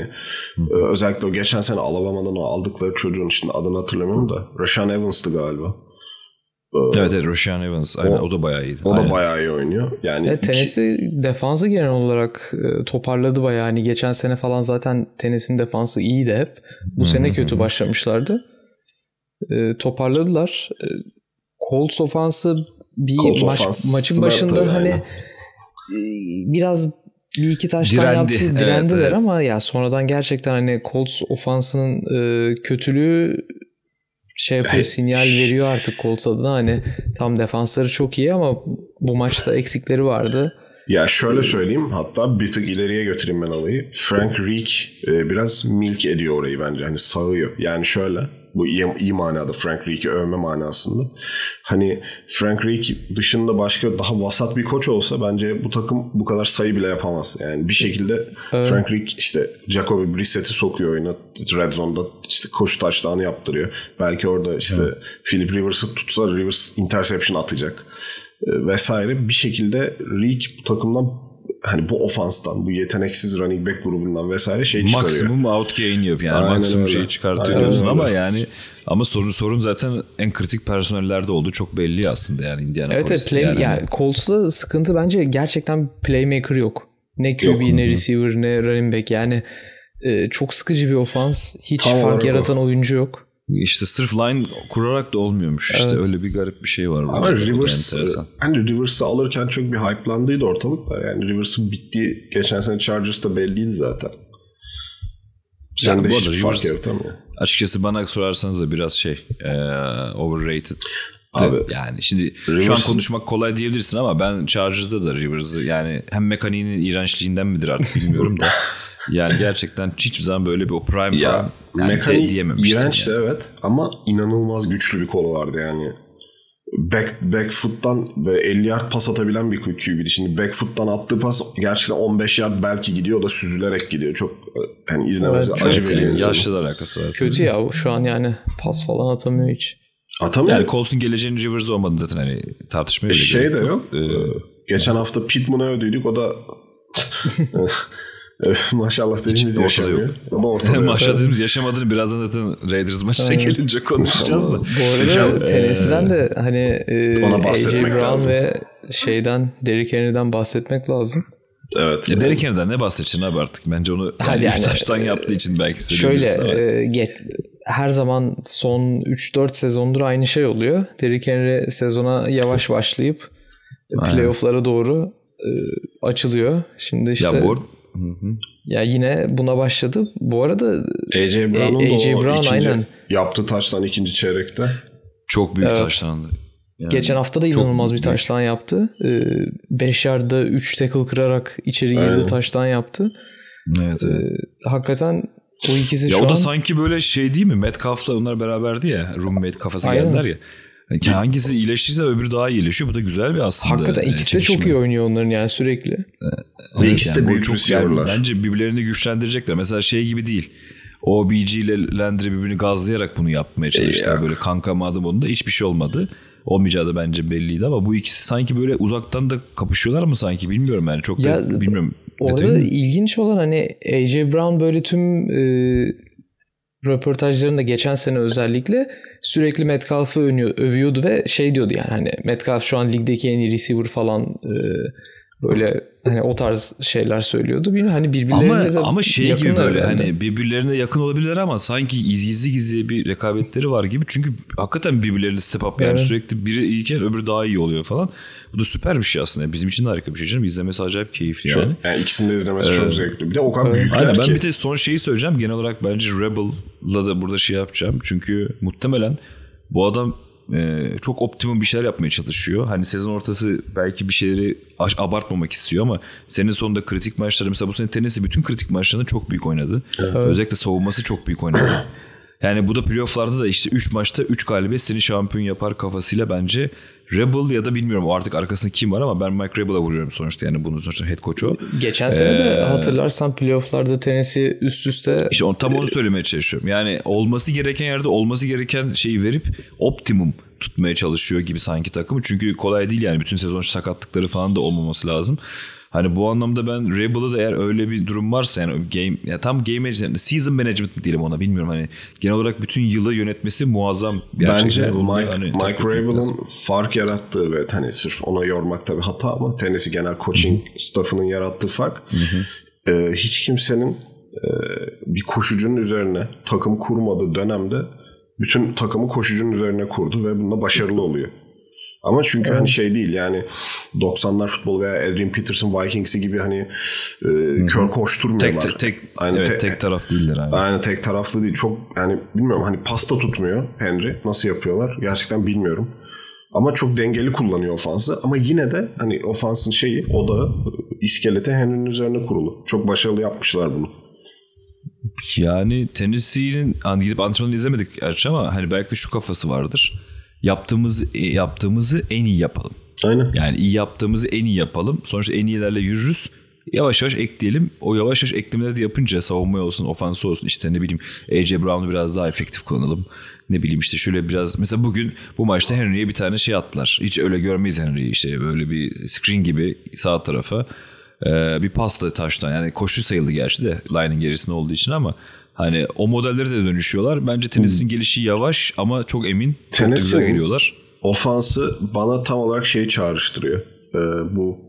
e, özellikle o geçen sene Alabama'dan aldıkları çocuğun şimdi adını hatırlamıyorum da Rashawn Evans'tı galiba. Evet evet Roshan Evans aynen, O- o, da bayağı iyiydi. O da Aynen. bayağı iyi oynuyor. Yani Ya iki- Tennessee defansı genel olarak e, toparladı bayağı. Hani geçen sene falan zaten Tennessee'nin defansı iyiydi hep. Bu sene kötü başlamışlardı. E, toparladılar. E, Colts ofansı bir Colts maç, ofansı maçın da başında hani aynen. e, biraz bir iki taştan Direndi. yaptı, Evet, direndiler evet. ama ya sonradan gerçekten hani Colts ofansının e, kötülüğü şey yapıyor, Evet. sinyal veriyor artık Colts adına hani tam defansları çok iyi ama bu maçta eksikleri vardı. Ya şöyle söyleyeyim hatta bir tık ileriye götüreyim ben olayı. Frank Reich e, biraz milk ediyor orayı bence. Hani sağıyor. Yani şöyle bu iyi, iyi manada Frank Reich'i övme manasında. Hani Frank Reich dışında başka daha vasat bir koç olsa bence bu takım bu kadar sayı bile yapamaz. Yani bir şekilde Evet. Frank Reich işte Jacoby Brissett'i sokuyor oyuna. Red Zone'da işte koşu taşlarını yaptırıyor. Belki orada işte Philip Rivers'ı tutsa Rivers interception atacak e, vesaire bir şekilde Reek bu takımdan hani bu ofanstan, bu yeteneksiz running back grubundan vesaire şey çıkarıyor. Maksimum outgain yapıyor yani Aynen maksimum öyle. şeyi çıkartıyor Aynen diyorsun öyle. ama yani ama sorun sorun zaten en kritik personellerde olduğu çok belli aslında yani Indiana Evet evet play, yani. ya Colts'ta sıkıntı bence gerçekten playmaker yok. Ne QB Yok. ne receiver ne running back yani e, çok sıkıcı bir ofans. Hiç Tam fark o. yaratan oyuncu yok. İşte sırf line kurarak da olmuyormuş işte Evet. öyle bir garip bir şey var. Ama. Rivers, hani Rivers'ı alırken çok bir hype'landıydı ortalıkta. Yani Rivers'ın bittiği geçen sene Chargers'ta belliydi zaten. Sen Yani de bu hiç arada fark Rivers- yaratamıyor. Açıkçası bana sorarsanız da biraz şey eee, overrated. Abi, yani şimdi şu an konuşmak kolay diyebilirsin ama ben Chargers'da da Rivers'ı yani hem mekaniğinin iğrençliğinden midir artık bilmiyorum da [LAUGHS] yani gerçekten hiçbir zaman böyle bir o prime Ya falan yani de, mekaniği diyememiştim. iğrenç de yani. evet ama inanılmaz güçlü bir kolu vardı yani. Back, back foot'tan böyle 50 yard pas atabilen bir QB'di. Şimdi back foot'tan attığı pas gerçekten 15 yard belki gidiyor o da süzülerek gidiyor. Çok yani izlemesi Evet, acı veriyor yani yaşla da alakası var. Kötü ya şu an yani pas falan atamıyor hiç. Atamıyor. Yani Colts'un geleceğinin Rivers olmadı zaten hani tartışmaya bile şey gerek de yok. Ee, Geçen hafta Pittman'a ödüydük. O da [LAUGHS] [LAUGHS] maşallah dediğimiz yaşamıyor. yok. O da ortada yok. Maçta dediğimiz yaşamadığını birazdan zaten Raiders maçına gelince konuşacağız da. Bu arada Tennessee'den de hani e, AJ Brown lazım. ve şeyden Derrick Henry'den bahsetmek lazım. Evet. Ya Derek Henry'den ne bahsedeceksin abi artık? Bence onu yani, yani, üç taştan e, yaptığı için belki Şöyle e, geç, her zaman son 3-4 sezondur aynı şey oluyor. Derrick Henry sezona yavaş başlayıp playoff'lara doğru e, açılıyor. Şimdi işte ya ya, bu Hı hı. yine buna başladı. Bu arada AJ Brown'un da AJ Brown, ikinci aynen. yaptığı taçtan ikinci çeyrekte. çok büyük Evet. taşlandı. Yani geçen hafta da inanılmaz bir büyük. taştan yaptı. 5 yardda 3 tackle kırarak içeri girdi Aynen. taştan yaptı. Evet, evet. E, hakikaten o ikisi Ya şu o da an sanki böyle şey değil mi? Metcalf'la onlar beraberdi ya. Roommate kafası Aynen. geldiler ya. Yani hangisi iyileştiyse öbürü daha iyi iyileşiyor. Bu da güzel bir aslında. hakikaten e, ikisi de çok iyi oynuyor onların yani sürekli. Ve Evet, ikisi de büyük çok receiver'lar. bence birbirlerini güçlendirecekler. Mesela şey gibi değil. OBG ile Landry birbirini gazlayarak bunu yapmaya çalıştılar. Ya. Böyle kanka madım onda hiçbir şey olmadı. Olmayacağı da bence belliydi ama bu ikisi sanki böyle uzaktan da kapışıyorlar mı sanki bilmiyorum yani. Çok da Ya, bilmiyorum. Orada ilginç olan hani AJ Brown böyle tüm e, röportajlarında geçen sene özellikle sürekli Metcalf'ı övüyor- övüyordu ve şey diyordu yani hani Metcalf şu an ligdeki en iyi receiver falan e, böyle hani o tarz şeyler söylüyordu. Bir hani birbirlerine Ama de ama şey gibi böyle hani birbirlerine yakın olabilirler ama sanki gizli gizli bir rekabetleri var gibi. Çünkü hakikaten birbirlerini step up yani Evet. sürekli biri iyiyken öbürü daha iyi oluyor falan. Bu da süper bir şey aslında. Bizim için de harika bir şey canım. İzlemesi acayip keyifli Çok, yani. yani ikisini de izlemesi çok zevkli. Bir de o kadar büyükler Aynen ben ki. bir de son şeyi söyleyeceğim. Genel olarak bence Rebel'la da burada şey yapacağım. Çünkü muhtemelen bu adam e, çok optimum bir şeyler yapmaya çalışıyor. Hani sezon ortası belki bir şeyleri abartmamak istiyor ama senin sonunda kritik maçları mesela bu sene Tennessee bütün kritik maçlarında çok büyük oynadı. Özellikle savunması çok büyük oynadı. Yani bu da playofflarda da işte 3 maçta 3 galibiyet seni şampiyon yapar kafasıyla bence Rebel ya da bilmiyorum artık arkasında kim var ama ben Mike Rebel'a vuruyorum sonuçta yani bunun sonuçta head coach o. Geçen sene de hatırlarsan playofflarda Tennessee üst üste İşte on, tam onu söylemeye çalışıyorum. Yani olması gereken yerde olması gereken şeyi verip optimum tutmaya çalışıyor gibi sanki takımı. Çünkü kolay değil yani bütün sezon sakatlıkları falan da olmaması lazım. Hani bu anlamda ben Rebel'ı da eğer öyle bir durum varsa yani game ya tam game management, season management mi diyelim ona bilmiyorum hani genel olarak bütün yılı yönetmesi muazzam. Bence Mike, hani Mike. Rabel'ın fark yarattığı ve hani sırf ona yormak tabii hata ama Tennessee genel coaching staffının yarattığı fark e, hiç kimsenin e, bir koşucunun üzerine takım kurmadığı dönemde bütün takımı koşucunun üzerine kurdu ve bunda başarılı oluyor. Ama çünkü hani şey değil yani 90'lar futbol veya Adrian Peterson Vikings'i gibi hani e, kör koşturmuyorlar. Tek, tek, Aynen, evet, te- tek taraf değildir abi. Aynen tek taraflı değil. Çok yani bilmiyorum hani pasta tutmuyor Henry. Nasıl yapıyorlar? Gerçekten bilmiyorum. Ama çok dengeli kullanıyor ofansı. Ama yine de hani ofansın şeyi o da iskeleti Henry'nin üzerine kurulu. Çok başarılı yapmışlar bunu. Yani Tennessee'nin hani gidip antrenmanını izlemedik gerçi ama hani belki de şu kafası vardır. Yaptığımız e, yaptığımızı en iyi yapalım. Aynen. Yani iyi yaptığımızı en iyi yapalım. Sonuçta en iyilerle yürürüz. Yavaş yavaş ekleyelim. O yavaş yavaş eklemeleri de yapınca savunma olsun, ofansı olsun. işte ne bileyim AJ Brown'u biraz daha efektif kullanalım. Ne bileyim işte şöyle biraz mesela bugün bu maçta Henry'e bir tane şey attılar. Hiç öyle görmeyiz Henry'i işte böyle bir screen gibi sağ tarafa ee, bir pasla taştan yani koşu sayıldı gerçi de line'in gerisinde olduğu için ama hani o modelleri de dönüşüyorlar. Bence Tennessee'nin gelişi yavaş ama çok emin. Tennessee'nin- geliyorlar. Ofansı bana tam olarak şeyi çağrıştırıyor. Ee, bu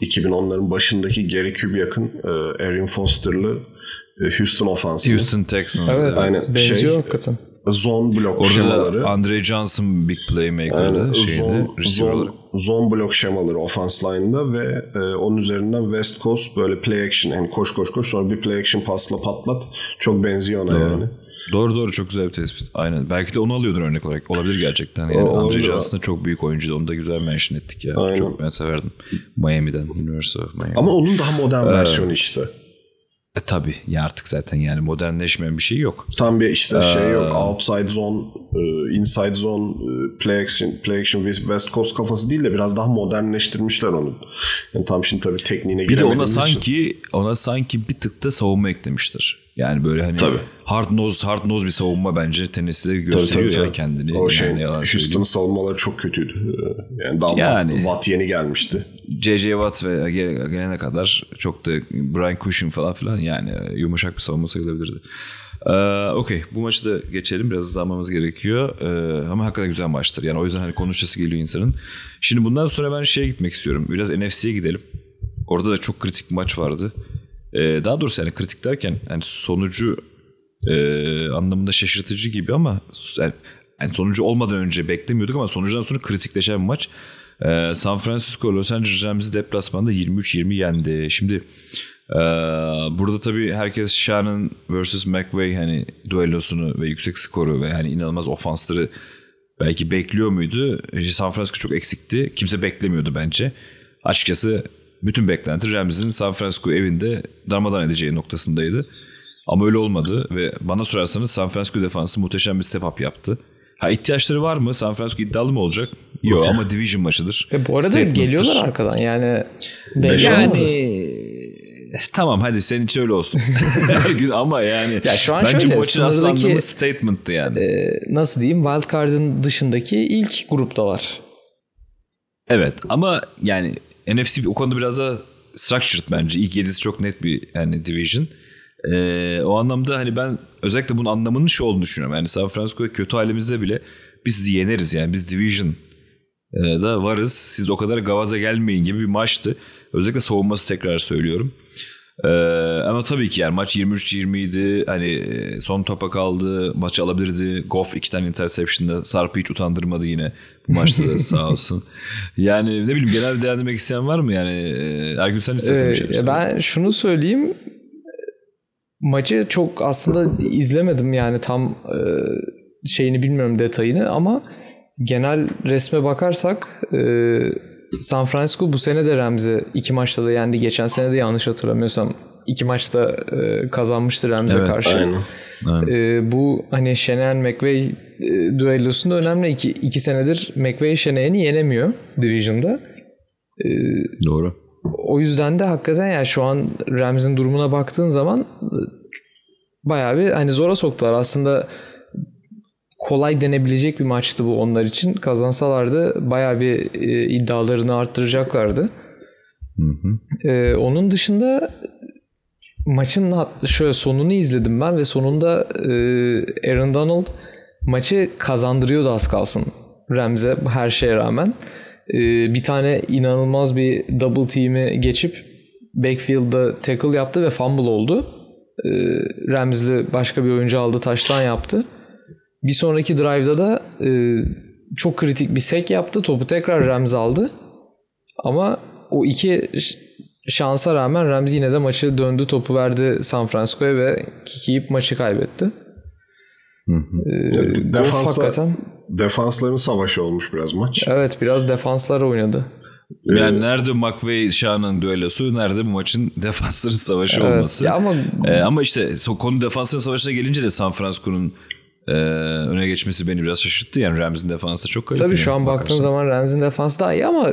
2010'ların başındaki Gary Kubiak'ın e, Aaron Foster'lı e, Houston ofansı. Houston Texans. evet, Aynen. benziyor Şey- hakikaten. Zone blok Orada şemaları. Andre Johnson big playmaker'dı Aynen. şeyde, Zone, receiver zone, olarak. zone blok şemaları offense line'da ve e, onun üzerinden West Coast böyle play action yani koş koş koş sonra bir play action pasla patlat. Çok benziyor ona yani. Doğru doğru çok güzel bir tespit. Aynen. Belki de onu alıyordur örnek olarak. Olabilir gerçekten. Yani O- Andre. Johnson çok büyük oyuncuydu. Onu da güzel mention ettik ya. Aynen. Çok ben severdim. Miami'den. University of Miami. Ama onun daha modern versiyonu işte. E, tabii. Ya artık zaten yani modernleşmeyen bir şey yok. Tam bir işte şey Ee, yok. Outside zone, e, inside zone, e, play action, play action West Coast kafası değil de biraz daha modernleştirmişler onu. Yani tam şimdi tabii tekniğine Bir de ona giremediğimiz için. sanki ona sanki bir tık da savunma eklemişler. Yani böyle hani Tabii. hard nose hard nose bir savunma bence Tennessee'de gösteriyor tabii, ya tabii. kendini. O şey Yani Houston savunmaları çok kötüydü. Ee, Yani daha Yani. Watt, yeni gelmişti. J.J. Watt ve gel- gelene kadar çok da Brian Cushing falan filan yani yumuşak bir savunma sayılabilirdi. Ee, Okey bu maçı da geçelim biraz hızlanmamız gerekiyor Ee, ama hakikaten güzel maçtır yani o yüzden hani konuşası geliyor insanın. Şimdi bundan sonra ben şeye gitmek istiyorum biraz NFC'ye gidelim. Orada da çok kritik bir maç vardı. Ee, daha doğrusu yani kritik derken yani sonucu e, anlamında şaşırtıcı gibi ama yani, yani sonucu olmadan önce beklemiyorduk ama sonuçtan sonra kritikleşen bir maç. Ee, San Francisco Los Angeles Rams'i deplasmanda 23-20 yendi. Şimdi e, burada tabii herkes Shannon vs. McVay hani duellosunu ve yüksek skoru ve yani inanılmaz ofansları belki bekliyor muydu? E, San Francisco çok eksikti. Kimse beklemiyordu bence. Açıkçası bütün beklenti Rams'in San Francisco evinde darmadan edeceği noktasındaydı. Ama öyle olmadı ve bana sorarsanız San Francisco defansı muhteşem bir step up yaptı. Ha ihtiyaçları var mı? San Francisco iddialı mı olacak? Yok ama division maçıdır. E bu arada Statement'tır. geliyorlar arkadan yani. belli. Yani tamam hadi senin için öyle olsun. [LAUGHS] ama yani Ya şu an bence şöyle, bu maçın aslandığımız statement'tı yani. E, nasıl diyeyim wildcard'ın dışındaki ilk gruptalar. Evet ama yani NFC o konuda biraz daha structured bence. İlk yedisi çok net bir yani division. Ee, o anlamda hani ben özellikle bunun anlamının şu olduğunu düşünüyorum. Yani San Francisco'ya kötü halimizde bile biz sizi yeneriz yani biz division e, da varız. Siz o kadar gavaza gelmeyin gibi bir maçtı. Özellikle savunması tekrar söylüyorum. Ee, ama tabii ki yani maç 23-20 idi. Hani e, son topa kaldı. Maçı alabilirdi. Goff iki tane interception'da. Sarp'ı hiç utandırmadı yine. Bu maçta da sağ [LAUGHS] olsun. Yani ne bileyim genel bir değerlendirmek isteyen var mı? Yani e, Ergün sen istersen bir şey Ee, ben şunu söyleyeyim. Maçı çok aslında izlemedim yani tam e, şeyini bilmiyorum detayını ama genel resme bakarsak San Francisco bu sene de Rams'i iki maçta da yendi. Geçen sene de yanlış hatırlamıyorsam iki maçta e, kazanmıştı Rams'e Evet, karşı. Aynen. Aynen. E, bu hani Shanahan McVay e, düellosunda önemli. İki, iki senedir McVay Shanahan'i yenemiyor Division'da. Doğru. O yüzden de hakikaten yani şu an Rams'in durumuna baktığın zaman e, bayağı bir hani zora soktular. Aslında kolay denebilecek bir maçtı bu onlar için. Kazansalardı bayağı bir e, iddialarını arttıracaklardı. Hı hı. Ee, onun dışında maçın şöyle sonunu izledim ben ve sonunda e, Aaron Donald maçı kazandırıyordu az kalsın Rams'e her şeye rağmen. Ee, bir tane inanılmaz bir double team'i geçip backfield'da tackle yaptı ve fumble oldu. Ee, Rams'li başka bir oyuncu aldı taştan yaptı. Bir sonraki drive'da da e, çok kritik bir sack yaptı. Topu tekrar Rams aldı. Ama o iki şansa rağmen Ramsey yine de maçı döndü topu verdi San Francisco'ya ve kick yiyip maçı kaybetti. Hı hı. Ee, defansla- hakikaten Defansların savaşı olmuş biraz maç. evet biraz defanslar oynadı. Yani nerede McVay Şah'ın düellosu, nerede bu maçın [LAUGHS] defansların savaşı Evet. olması. Ya ama Ee, ama işte so- konu defansların savaşına gelince de San Francisco'nun e, öne geçmesi beni biraz şaşırttı. Yani Rams'in defansı çok kaliteli. tabii şu an baktığın bakarsan. zaman Rams'in defansı daha iyi ama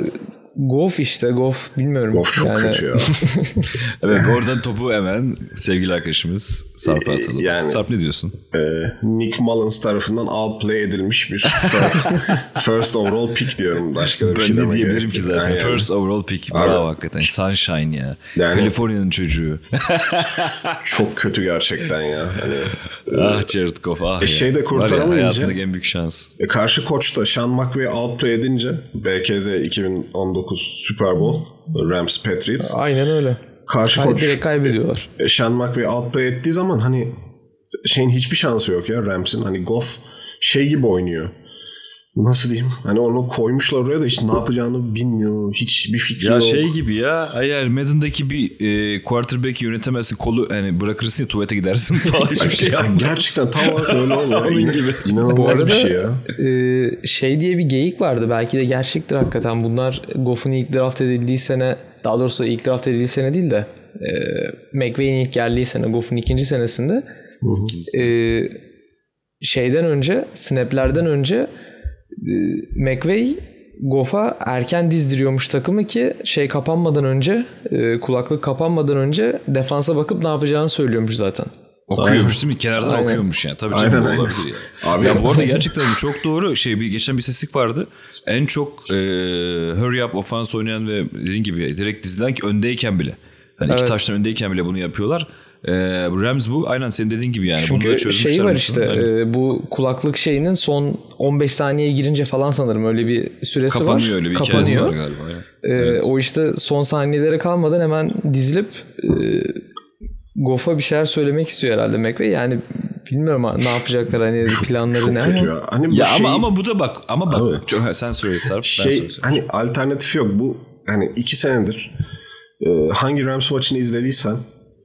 Goff işte Goff bilmiyorum. Of çok yani, kötü ya. [LAUGHS] Evet oradan topu hemen sevgili arkadaşımız Sarp'a atalım. Yani- Sarp ne diyorsun? Ee, Nick Mullins tarafından outplay edilmiş bir fir- [LAUGHS] first overall pick diyorum. Başka bir Ben şey ne diyebilirim gerek ki zaten. Yani First overall pick. Abi. Bravo hakikaten. Sunshine ya. Yani- Kaliforniya'nın çocuğu. [LAUGHS] Çok kötü gerçekten ya. Hani, ah Jared Goff ah E ya. şeyde Var ya, kurtaramayınca- hayatındaki en büyük şans. e, karşı koç da Sean McVay outplay edince BKZ 2019 Super Bowl Rams Patriots Aynen öyle. karşı Hani koç direkt kaybediyorlar. e, Sean McVay outplay ettiği zaman hani şeyin hiçbir şansı yok ya Rams'in. Hani Goff şey gibi oynuyor. Nasıl diyeyim? Hani onu koymuşlar oraya da hiç ne yapacağını bilmiyor. Hiç bir fikri Ya yok. şey gibi ya eğer Madden'daki bir e, quarterback yönetemezsin kolu hani bırakırsın ya tuvalete gidersin [LAUGHS] falan hiçbir şey Ya yapmaz. gerçekten tam olarak öyle oluyor. [LAUGHS] Onun gibi. İnanılmaz Bu arada- bir şey ya. Ee, şey diye bir geyik vardı. Belki de gerçektir hakikaten. Bunlar Goff'un ilk draft edildiği sene daha doğrusu ilk draft edildiği sene değil de e, McVay'in ilk geldiği sene Goff'un ikinci senesinde e, şeyden önce snaplerden önce e, McVay Goff'a erken dizdiriyormuş takımı ki şey kapanmadan önce e, kulaklık kapanmadan önce defansa bakıp ne yapacağını söylüyormuş zaten. Okuyormuş değil mi? Kenardan Aynen. okuyormuş yani. Tabii canım Aynen, bu aynen. olabilir ya. [LAUGHS] Abi Ya bu arada [LAUGHS] gerçekten çok doğru. Şey bir geçen bir istatistik vardı. En çok e, hurry up offense oynayan ve dediğin gibi direkt dizilen ki öndeyken bile. Hani iki Evet. taştan öndeyken bile bunu yapıyorlar. E, bu Rams bu aynen senin dediğin gibi yani. Bunu da Çünkü şeyi var işte e, bu kulaklık şeyinin son 15 saniye girince falan sanırım öyle bir süresi Kapanıyor var. öyle bir Kapanıyor. hikayesi var galiba. ya. E, O işte son saniyelere kalmadan hemen dizilip e, Goff'a bir şeyler söylemek istiyor herhalde McVay. Yani bilmiyorum ne yapacaklar hani planları çok ne ama. ya. Hani bu Ya şey, ama ama bu da bak ama bak Abi. Çok- sen söyle Sarp ben şey söyleyeyim. hani alternatif yok. Bu hani iki senedir e, hangi Rams maçını izlediysen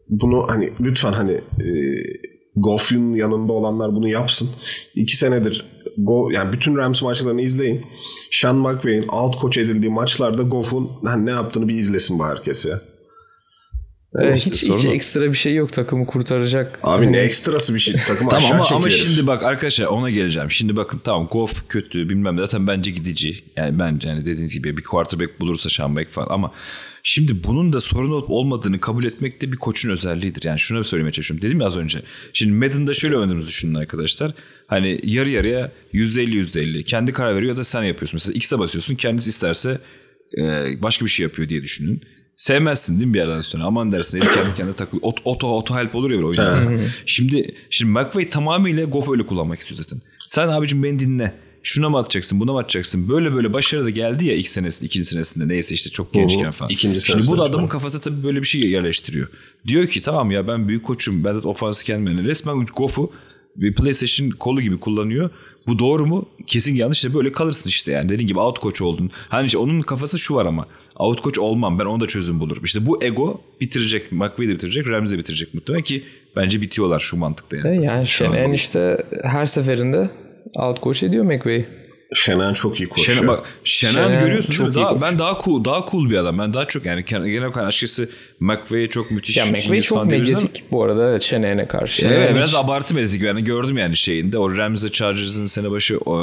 bunu hani lütfen hani e, Goff'un yanında olanlar bunu yapsın. İki senedir Go, yani bütün Rams maçlarını izleyin. Sean McVay'in out coach edildiği maçlarda Goff'un hani ne yaptığını bir izlesin bu herkes ya. E, işte hiç sorun hiç o. ekstra bir şey yok takımı kurtaracak. Abi ne ekstrası bir şey. Takım Tamam aşağı ama, çekiyor ama şimdi bak arkadaşlar ona geleceğim. Şimdi bakın tamam Goff kötü bilmem ne. Zaten bence gidici. Yani bence yani dediğiniz gibi bir quarterback bulursa Sean Beck falan ama şimdi bunun da sorun olup olmadığını kabul etmek de bir koçun özelliğidir. Yani şunu söylemeye çalışıyorum. Dedim ya az önce. Şimdi Madden'da şöyle oynadığımızı düşünün arkadaşlar. Hani yarı yarıya %50 %50 kendi karar veriyor ya da sen yapıyorsun. Mesela X'e basıyorsun kendisi isterse e, başka bir şey yapıyor diye düşünün. Sevmezsin değil mi bir yerden sonra? Aman dersin eli kendi kendine takılıyor. Ot- Oto, oto help olur ya böyle oyunda. Şimdi şimdi McVay tamamıyla Goff öyle kullanmak istiyor zaten. Sen abicim beni dinle. Şuna mı atacaksın buna mı atacaksın? Böyle böyle başarı da geldi ya ilk senesinde ikinci senesinde neyse işte çok gençken falan. İkinci Şimdi bu da adamın falan. kafası tabii böyle bir şey yerleştiriyor. Diyor ki tamam ya ben büyük koçum ben zaten ofansı kendim. Yani resmen Goff'u bir PlayStation kolu gibi kullanıyor. Bu doğru mu? Kesin yanlış da böyle kalırsın işte yani. Dediğin gibi out coach oldun. Hani işte onun kafası şu var ama. Out coach olmam ben onu da çözüm bulurum. İşte bu ego bitirecek. McVay de bitirecek. Ramsey bitirecek muhtemelen ki bence bitiyorlar şu mantıkta yani. E. Yani. Shanahan işte her seferinde out coach ediyor McVay. Şenan çok iyi koşuyor. Şenan, bak Şenan, Şenan görüyorsun çok iyi Daha, koç. ben daha cool, daha cool bir adam. Ben daha çok yani genel olarak açıkçası McVay'e çok müthiş. Ya McVay çok ama- medyatik bu arada evet Şene'ne karşı. Evet, Yani biraz hiç- abartı medyatik. Yani gördüm yani şeyinde. O Rams'le Chargers'ın sene başı o,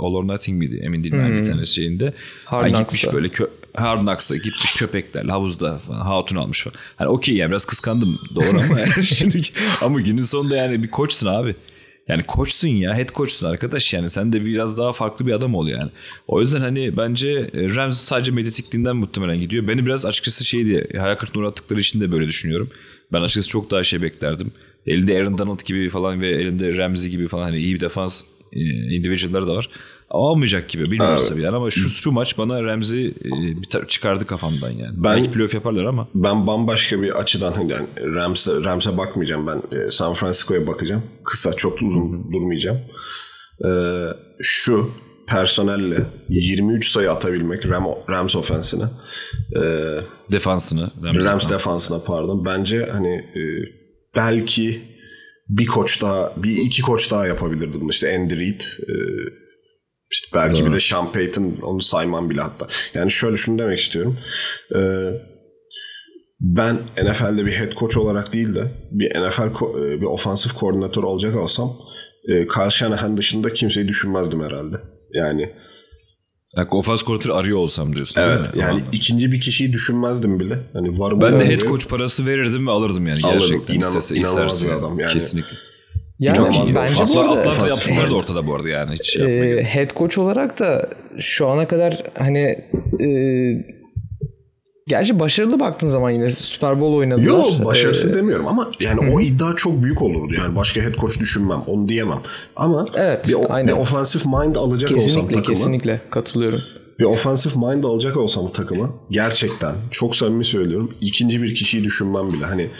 All or Nothing miydi? Emin değilim ben bir tane şeyinde. Hmm. Hard Knocks'a. gitmiş böyle kö Hard Knocks'a gitmiş köpekler havuzda falan hatun almış falan. Hani okey yani biraz kıskandım doğru ama yani [LAUGHS] şimdi ama günün sonunda yani bir koçsun abi. Yani koçsun ya head koçsun arkadaş yani sen de biraz daha farklı bir adam ol yani. O yüzden hani bence e, Rams sadece medyatikliğinden muhtemelen gidiyor. Beni biraz açıkçası şey diye hayal kırıklığına uğrattıkları için de böyle düşünüyorum. Ben açıkçası çok daha şey beklerdim. Elinde Aaron Donald gibi falan ve elinde Ramsey gibi falan hani iyi bir defans e, individual'ları da var. Ama olmayacak gibi bilmiyoruz Evet. tabii yani ama şu, şu maç bana Ramsey e, çıkardı kafamdan yani. Ben- Belki playoff yaparlar ama. Ben bambaşka bir açıdan hani yani Rams'e, Rams'e bakmayacağım ben. E, San Francisco'ya bakacağım. Kısa çok uzun durmayacağım. E, şu personelle 23 sayı atabilmek Ram, Rams ofensine. E, Defansını. Rams defansını. defansına pardon. Bence hani e, belki bir koç daha, bir iki koç daha yapabilirdi bunu. İşte Andy Reid, e, işte belki Doğru. bir de Sean Payton onu saymam bile hatta. Yani şöyle şunu demek istiyorum. E, ben NFL'de bir head coach olarak değil de bir NFL e, bir ofansif koordinatör olacak olsam e, Kyle Shanahan dışında kimseyi düşünmezdim herhalde. Yani Bak ofans koordinatörü arıyor olsam diyorsun evet yani Anladım. ikinci bir kişiyi düşünmezdim bile. Hani var mı Ben de head coach parası verirdim ve alırdım yani Alırdım. gerçekten. İnan- istese, inanılmaz isterse bir yani. adam yani. Kesinlikle. Yani Çok iyi. bence Fazla bu arada Atlanta yaptıkları da ortada bu arada yani. Hiç şey e, head coach olarak da şu ana kadar hani e, gerçi başarılı baktığın zaman yine Super Bowl oynadılar. Yok başarısız E, demiyorum ama yani o iddia çok büyük olurdu. Yani başka head coach düşünmem. Onu diyemem. Ama Evet, bir, aynen. bir offensive mind alacak olsam kesinlikle takıma. kesinlikle katılıyorum. Bir offensive mind alacak olsam takıma gerçekten çok samimi söylüyorum. ikinci bir kişiyi düşünmem bile. Hani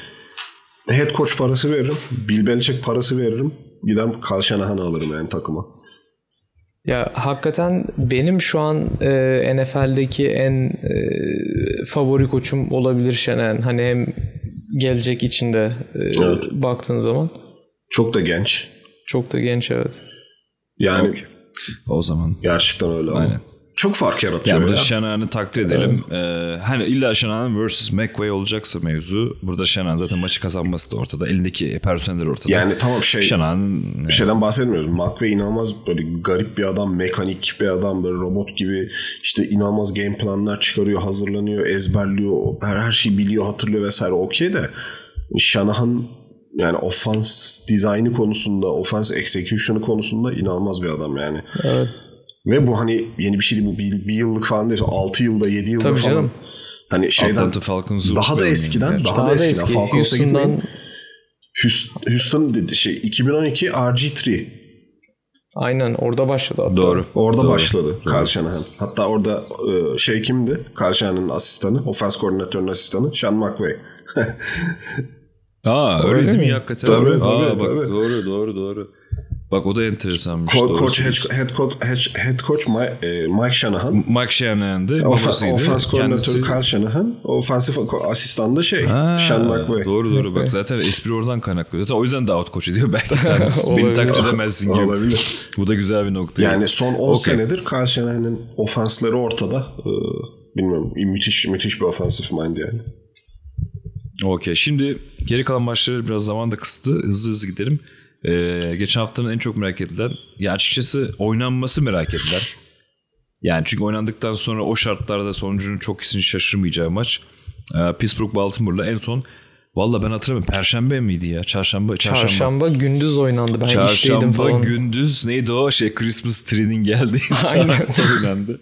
head coach parası veririm. Bill Belichick parası veririm. Gider Kyle Shanahan'ı alırım yani takıma. Ya hakikaten benim şu an e, NFL'deki en e, favori koçum olabilir Şenen. Hani hem gelecek içinde e, Evet. baktığın zaman Çok da genç. çok da genç evet. Yani Okey. O zaman. gerçekten öyle ama. Aynen. Çok fark yaratıyor Yani burada ya. Shanahan'ı takdir edelim. Ee, hani illa Shanahan vs. McVay olacaksa mevzu. Burada Shanahan zaten maçı kazanması da ortada. Elindeki personeller ortada. Yani tamam şey Shanahan bir şeyden bahsetmiyoruz. McVay inanılmaz böyle garip bir adam, mekanik bir adam, böyle robot gibi işte inanılmaz game planlar çıkarıyor, hazırlanıyor, ezberliyor, her, her şeyi biliyor, hatırlıyor vesaire. Okey de Shanahan yani offense dizaynı konusunda, offense execution'ı konusunda inanılmaz bir adam yani. Evet. Ve bu hani yeni bir şey değil. Bu bir, bir yıllık falan değil. 6 yılda, 7 yılda Tabii falan. canım. Hani şeyden daha da eskiden, gerçekten. daha, Daha da da eskiden eski. Falcons'a gitmeyin. Houston'dan Houston, Houston dedi şey 2012 RG3 aynen orada başladı hatta. Doğru. Orada Doğru. başladı Kyle Shanahan. Hatta orada e, şey kimdi? Kyle Shanahan'ın asistanı, ofens koordinatörünün asistanı Sean McVay. [LAUGHS] Aa öyle, Öyle değil mi mi? hakikaten? Tabii, Aa, tabii, bak, tabii. Doğru doğru doğru. Bak o da enteresanmış. Ko- doğru Coach, head, head coach, head, coach Mike, Mike Shanahan. Mike Shanahan'dı. Babasıydı. ofens koordinatörü Kendisi- Kyle Shanahan. Ofensif ko- asistan da şey Ha, Sean McVay. Doğru doğru bak zaten espri oradan kaynaklı. Zaten o yüzden de out coach ediyor belki sen [LAUGHS] beni takdir edemezsin gibi. Olabilir. Bu da güzel bir nokta. Yani son 10 Okey. senedir Kyle Shanahan'ın ofensleri ortada. Ee, bilmiyorum. Müthiş müthiş bir offensive mind yani. Okey. Şimdi geri kalan maçları biraz zaman da kısıtlı. Hızlı hızlı gidelim. Ee, geçen haftanın en çok merak edilen, ya açıkçası oynanması merak edilen. Yani çünkü oynandıktan sonra o şartlarda sonucunun çok kişinin şaşırmayacağı maç. Ee, Pittsburgh Baltimore'la en son Valla ben hatırlamıyorum. Perşembe miydi ya? Çarşamba. Çarşamba. Çarşamba gündüz oynandı. Ben işteydim Çarşamba falan. gündüz neydi o şey Christmas tree'nin geldiği [LAUGHS] Aynen. oynandı.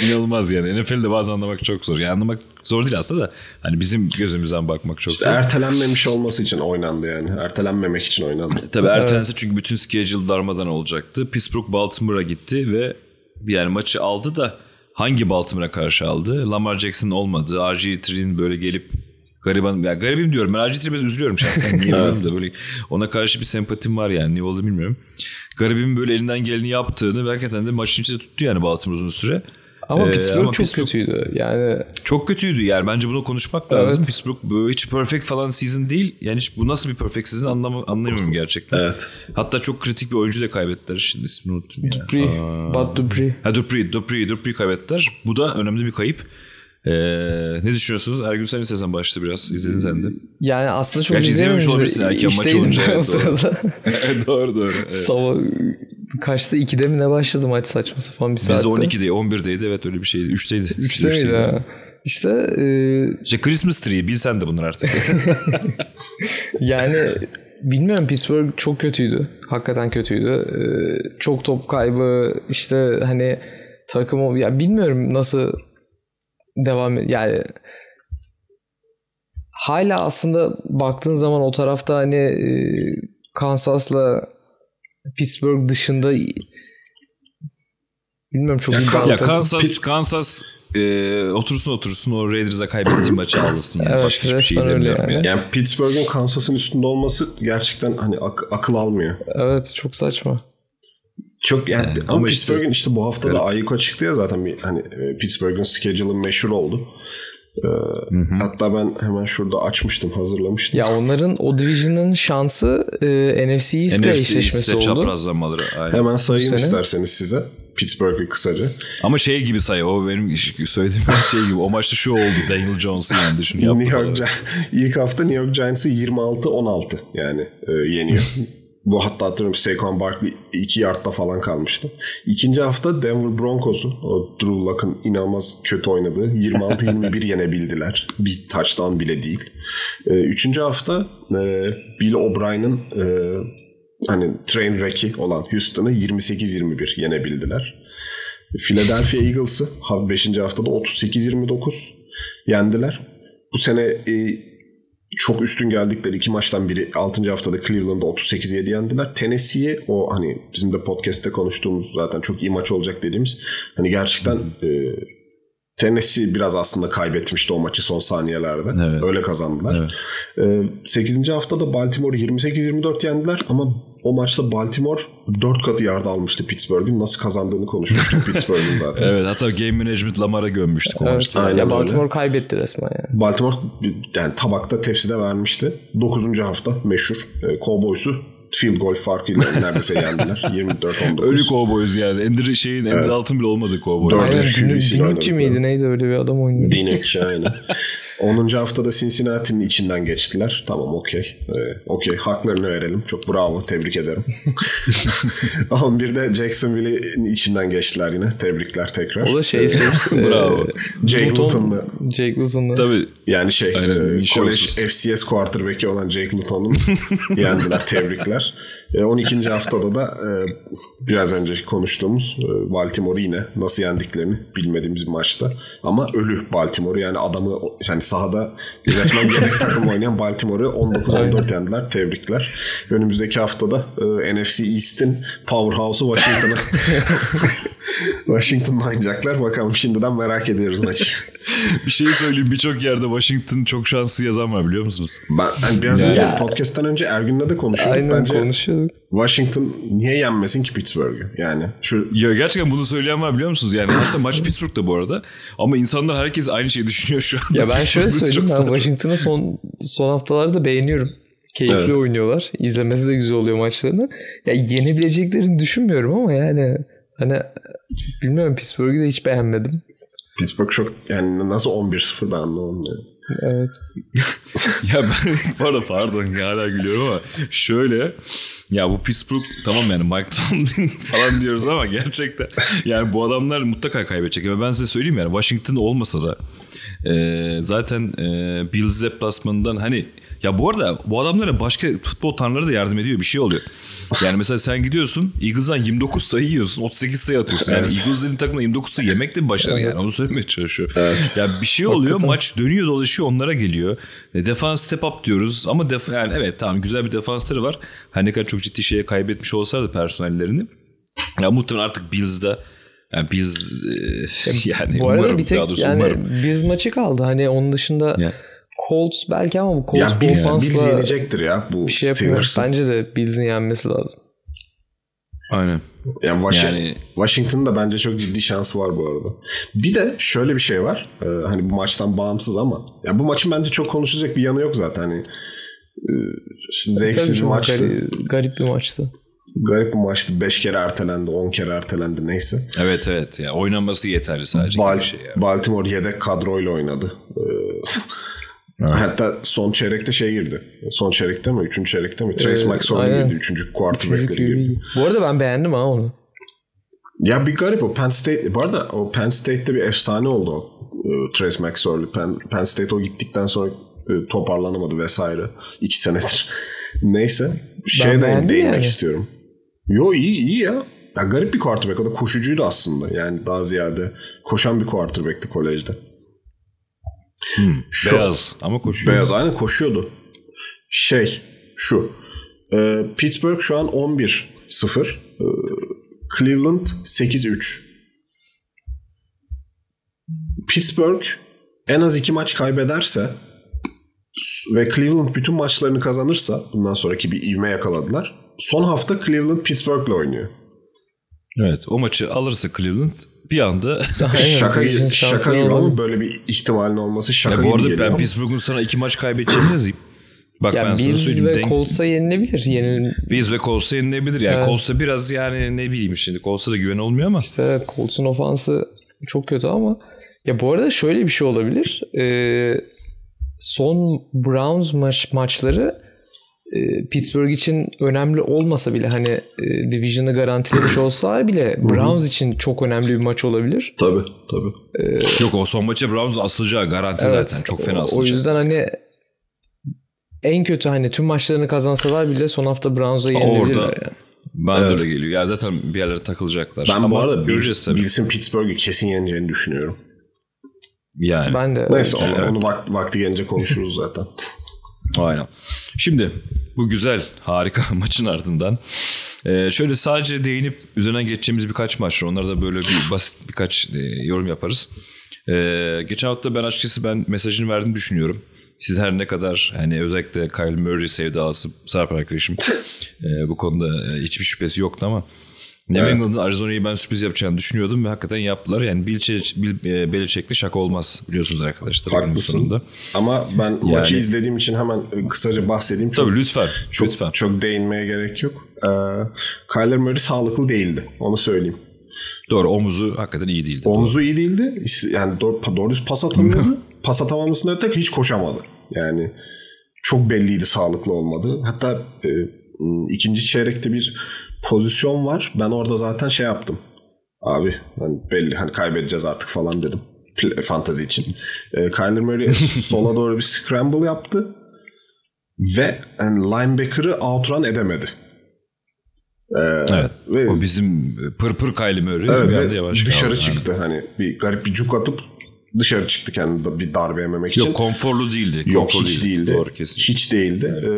İnanılmaz yani. NFL'de bazen anlamak çok zor. Yani anlamak zor değil aslında da hani bizim gözümüzden bakmak çok İşte zor. ertelenmemiş olması için oynandı yani. Ertelenmemek için oynandı. Tabii ertelense çünkü bütün schedule darmadan olacaktı. Pittsburgh Baltimore'a gitti ve yani maçı aldı da hangi Baltimore'a karşı aldı? Lamar Jackson olmadı. RG3'nin böyle gelip gariban ya garibim diyorum. Ben RG3'e biraz üzülüyorum şahsen. [LAUGHS] Niye bilmiyorum da böyle ona karşı bir sempatim var yani. Niye oldu bilmiyorum. Garibim böyle elinden geleni yaptığını ve hakikaten de maçın içinde tuttu yani Baltimore uzun süre. Ama Ee, Pittsburgh ama çok Pittsburgh- kötüydü. Yani Çok kötüydü yani bence bunu konuşmak Evet. lazım. Pittsburgh bu hiç perfect falan season değil. Yani hiç bu nasıl bir perfect season anlam anlamıyorum gerçekten. Evet. Hatta çok kritik bir oyuncu da kaybettiler. Şimdi ismini unuttum. Dupree, Aa. Bud Dupree. Ha Dupree, Dupree, Dupree kaybettiler. Bu da önemli bir kayıp. Ee, ne düşünüyorsunuz? Ergün sen istersen başla biraz. İzledin sen de. Yani aslında çok Gerçi izlememiş olabilirsin erken maç olunca, evet, doğru. [LAUGHS] doğru doğru. Evet. Sabah kaçta 2'de mi ne başladı maç saçma sapan bir saatte. Bizde 12'de 11'deydi evet öyle bir şeydi. 3'teydi. 3'te miydi ha? İşte e, İşte Christmas tree bilsen de bunlar artık. [LAUGHS] [LAUGHS] yani bilmiyorum Pittsburgh çok kötüydü. Hakikaten kötüydü. E, çok top kaybı işte hani takım ya bilmiyorum nasıl devam yani hala aslında baktığın zaman o tarafta hani e, Kansas'la Pittsburgh dışında bilmiyorum çok Ya iyi ya. Kansas, Kansas e, otursun otursun o Raiders'a kaybettiği maçı ağlasın yani. Evet, Başka hiçbir şey demiyorum yani. ya. Yani Pittsburgh'un Kansas'ın üstünde olması gerçekten hani ak- akıl almıyor. Evet çok saçma. Çok yani, Yani ama, ama işte- Pittsburgh'in işte, bu hafta da Ayiko çıktı ya zaten bir hani e, Pittsburgh'in schedule'ı meşhur oldu. Ee, hatta ben hemen şurada açmıştım, hazırlamıştım. Ya onların o division'ın şansı e, NFC East'le NFC eşleşmesi oldu. çaprazlamaları. Aynen. Hemen sayayım isterseniz size. Pittsburgh'ı kısaca. Ama şey gibi say o benim söylediğim [LAUGHS] şey gibi. O maçta şu oldu. Daniel Jones'u yendi şunu yaptı. New. York ilk hafta New York Giants'ı 26-16 yani e, yeniyor. [LAUGHS] Bu hatta hatırlıyorum Saquon Barkley 2 yardta falan kalmıştı. İkinci hafta Denver Broncos'u o Drew Luck'ın inanılmaz kötü oynadığı 26-21 yenebildiler. Bir touchdown bile değil. E, üçüncü hafta e, Bill O'Brien'in e, hani train wreck'i olan Houston'ı 28-21 yenebildiler. Philadelphia Eagles'ı 5. haftada 38-29 yendiler. Bu sene e, çok üstün geldikleri iki maçtan biri 6. haftada Cleveland'da 38-7 yendiler. Tennessee'ye o hani bizim de podcast'te konuştuğumuz zaten çok iyi maç olacak dediğimiz hani gerçekten e, Tennessee biraz aslında kaybetmişti o maçı son saniyelerde. Evet. Öyle kazandılar. E, 8. haftada Baltimore 28-24 yendiler ama o maçta Baltimore 4 katı yardı almıştı Pittsburgh'ün. Nasıl kazandığını konuşmuştuk [LAUGHS] Pittsburgh'ün zaten. Evet hatta game management Lamar'a gömmüştük o Evet. maçta. Aynen ya öyle. Baltimore kaybetti resmen yani. Baltimore yani tabakta tepside vermişti. 9. hafta meşhur e, Cowboys'u field goal farkıyla neredeyse yendiler. 24-19. [LAUGHS] Ölü Cowboys yani. Ender şeyin Ender altın bile olmadı Cowboys. Dördüncü Din- QB'si Dinucci oynadı. miydi neydi öyle bir adam oynuyordu. Dinekçi [LAUGHS] aynen. 10. haftada Cincinnati'nin içinden geçtiler. Tamam okey. Ee, okey haklarını verelim. Çok bravo. Tebrik ederim. [LAUGHS] 11'de Jacksonville'in içinden geçtiler yine. Tebrikler tekrar. O da şeysiz. Bravo. e, Jake Luton- Luton'la. Jake Luton'la. Tabii Yani şey Aynen, e, inşallah. kolej FCS quarterback'i olan Jake Luton'un yendiler. Tebrikler. E, 12. [LAUGHS] haftada da e, biraz önce konuştuğumuz e, Baltimore'u yine nasıl yendiklerini bilmediğimiz bir maçta. Ama ölü Baltimore yani adamı yani sahada resmen yedek [LAUGHS] takım oynayan Baltimore'u 19-14 yendiler. Tebrikler. Önümüzdeki haftada e, NFC East'in powerhouse'u Washington'a [LAUGHS] Washington'la oynayacaklar. Bakalım şimdiden merak ediyoruz maçı. [LAUGHS] bir şey söyleyeyim birçok yerde Washington çok şanslı yazan var biliyor musunuz? Ben hani biraz Ya. önce podcast'ten önce Ergün'le de konuşuyorduk. Aynen Bence konuşuyorduk. Washington niye yenmesin ki Pittsburgh'ü? Yani şu Ya gerçekten bunu söyleyen var biliyor musunuz? Yani hatta maç Pittsburgh'da bu arada. Ama insanlar herkes aynı şeyi düşünüyor şu anda. Ya ben şöyle söyleyeyim ben. Washington'ı son son haftalarda beğeniyorum. Keyifli Evet. oynuyorlar. İzlemesi de güzel oluyor maçlarını. Ya yenebileceklerini düşünmüyorum ama yani hani bilmiyorum Pittsburgh'ü de hiç beğenmedim. Pittsburgh çok yani nasıl 11-0 ben anlamadım. Evet. [LAUGHS] Ya ben [LAUGHS] pardon ya hala gülüyorum ama şöyle ya bu Pittsburgh tamam yani Mike Tomlin [LAUGHS] falan diyoruz ama gerçekten yani bu adamlar mutlaka kaybedecek. Ve ben size söyleyeyim yani Washington olmasa da e, zaten e, Bills deplasmanından hani ya bu arada bu adamlara başka futbol tanrıları da yardım ediyor bir şey oluyor. Yani mesela sen gidiyorsun Eagles'dan 29 sayı yiyorsun 38 sayı atıyorsun. Yani Evet. Eagles'lerin takımına 29 sayı yemek de bir başarı Evet. yani onu söylemeye çalışıyorum. Ya bir şey oluyor maç dönüyor dolaşıyor onlara geliyor. E, defans step up diyoruz ama def yani evet tamam güzel bir defansları var. Her ne kadar çok ciddi şeye kaybetmiş olsalar da personellerini. Ya muhtemelen artık Bills'da yani Bills e, [LAUGHS] yani Bu arada umarım bir tek daha doğrusu yani umarım. biz maçı kaldı. Hani onun dışında Ya. Colts belki ama bu Colts Ya Bills, yenecektir ya bu bir şey yapıyor. Steelers'ı. Bence de Bills'in yenmesi lazım. Aynen. Yani, Washington, Yani- Washington'ın da bence çok ciddi şansı var bu arada. Bir de şöyle bir şey var. Ee, hani bu maçtan bağımsız ama ya bu maçın bence çok konuşacak bir yanı yok zaten. Hani e, zevksiz bir maçtı. Garip, garip bir maçtı. Garip bir maçtı. 5 kere ertelendi, 10 kere ertelendi neyse. Evet evet. Ya oynanması yeterli sadece. Bal- şey yani. Baltimore yedek kadroyla oynadı. Ee, Hatta son çeyrekte şey girdi. Son çeyrekte mi? Üçüncü çeyrekte mi? Trace Ee, McSorley girdi. Üçüncü quarterback'leri girdi. Bu arada ben beğendim ha onu. Ya bir garip o Penn State. Bu arada o Penn State'de bir efsane oldu o. Ee, Trace McSorley. Penn, Penn State o gittikten sonra e, toparlanamadı vesaire. iki senedir. [LAUGHS] Neyse. Şey de değinmek yani. istiyorum. Yo iyi iyi ya. Ya garip bir quarterback. O da koşucuydu aslında. Yani daha ziyade koşan bir quarterback'ti kolejde. Şu- Beyaz ama koşuyor. Beyaz aynen koşuyordu. Şey şu. e, Pittsburgh şu an 11-0. E, Cleveland 8-3. Pittsburgh en az iki maç kaybederse ve Cleveland bütün maçlarını kazanırsa bundan sonraki bir ivme yakaladılar. Son hafta Cleveland Pittsburgh'le oynuyor. Evet o maçı alırsa Cleveland bir anda [LAUGHS] şaka şaka gibi ama böyle bir ihtimalin olması şaka ya bu gibi arada geliyor. ben Pittsburgh'un sana iki maç kaybedeceğini yazayım. Bak Ya ben sana söyleyeyim. ve Denk, Colts'a yenilebilir. Yenil Bills ve Colts'a yenilebilir. Yani Evet. Colts'a biraz yani ne bileyim şimdi Colts'a da güven olmuyor ama. İşte Colts'un ofansı çok kötü ama ya bu arada şöyle bir şey olabilir. Ee, son Browns maç maçları Pittsburgh için önemli olmasa bile hani e, division'ı garantilemiş olsa bile Browns için çok önemli bir maç olabilir. Tabii tabii. Yok o son maça Browns asılacağı garanti Evet, zaten. Çok fena o- O asılacak. yüzden hani en kötü hani tüm maçlarını kazansalar bile son hafta Browns'a yenilebilirler. Orada- yani. Da Evet. öyle geliyor. Ya zaten bir yerlere takılacaklar. Ben Ama bu arada göreceğiz Bills, tabii. Bills'in Pittsburgh'ü kesin yeneceğini düşünüyorum. Yani. Ben de Neyse onu, onu vak- vakti gelince konuşuruz zaten. [LAUGHS] Aynen. Şimdi bu güzel, harika [LAUGHS] maçın ardından e, şöyle sadece değinip üzerinden geçeceğimiz birkaç maç var. Onlara da böyle bir [LAUGHS] basit birkaç e, yorum yaparız. E, geçen hafta ben açıkçası ben mesajını verdiğini düşünüyorum. Siz her ne kadar hani özellikle Kyle Murray sevdası Sarp arkadaşım [LAUGHS] e, bu konuda e, hiçbir şüphesi yoktu ama New Evet. England'ın Arizona'yı ben sürpriz yapacağını düşünüyordum ve hakikaten yaptılar. Yani Bill, Çe- Bill e, Belichick'le şaka olmaz biliyorsunuz arkadaşlar. Haklısın. sonunda. Ama ben maçı izlediğim için hemen kısaca bahsedeyim. Çok, Tabii lütfen. çok, lütfen. çok değinmeye gerek yok. Ee, Kyler Murray sağlıklı değildi. Onu söyleyeyim. Doğru omuzu hakikaten iyi değildi. Omuzu iyi değildi. Yani doğru, doğru düz pas atamıyordu. pas atamamasının öte hiç koşamadı. Yani çok belliydi sağlıklı olmadı. Hatta e, ikinci çeyrekte bir pozisyon var. Ben orada zaten şey yaptım. Abi hani belli hani kaybedeceğiz artık falan dedim. Fantazi için. E, Kyler Murray [LAUGHS] sola doğru bir scramble yaptı. Ve yani linebacker'ı outrun edemedi. E, Evet. ve- O bizim pırpır Kylie Murray Evet bir anda yavaş dışarı çıktı. Hani bir garip bir cuk atıp dışarı çıktı kendine bir darbe yememek Yok için. konforlu değildi. Yok konforlu hiç değildi. Doğru kesin. Hiç değildi. Ee,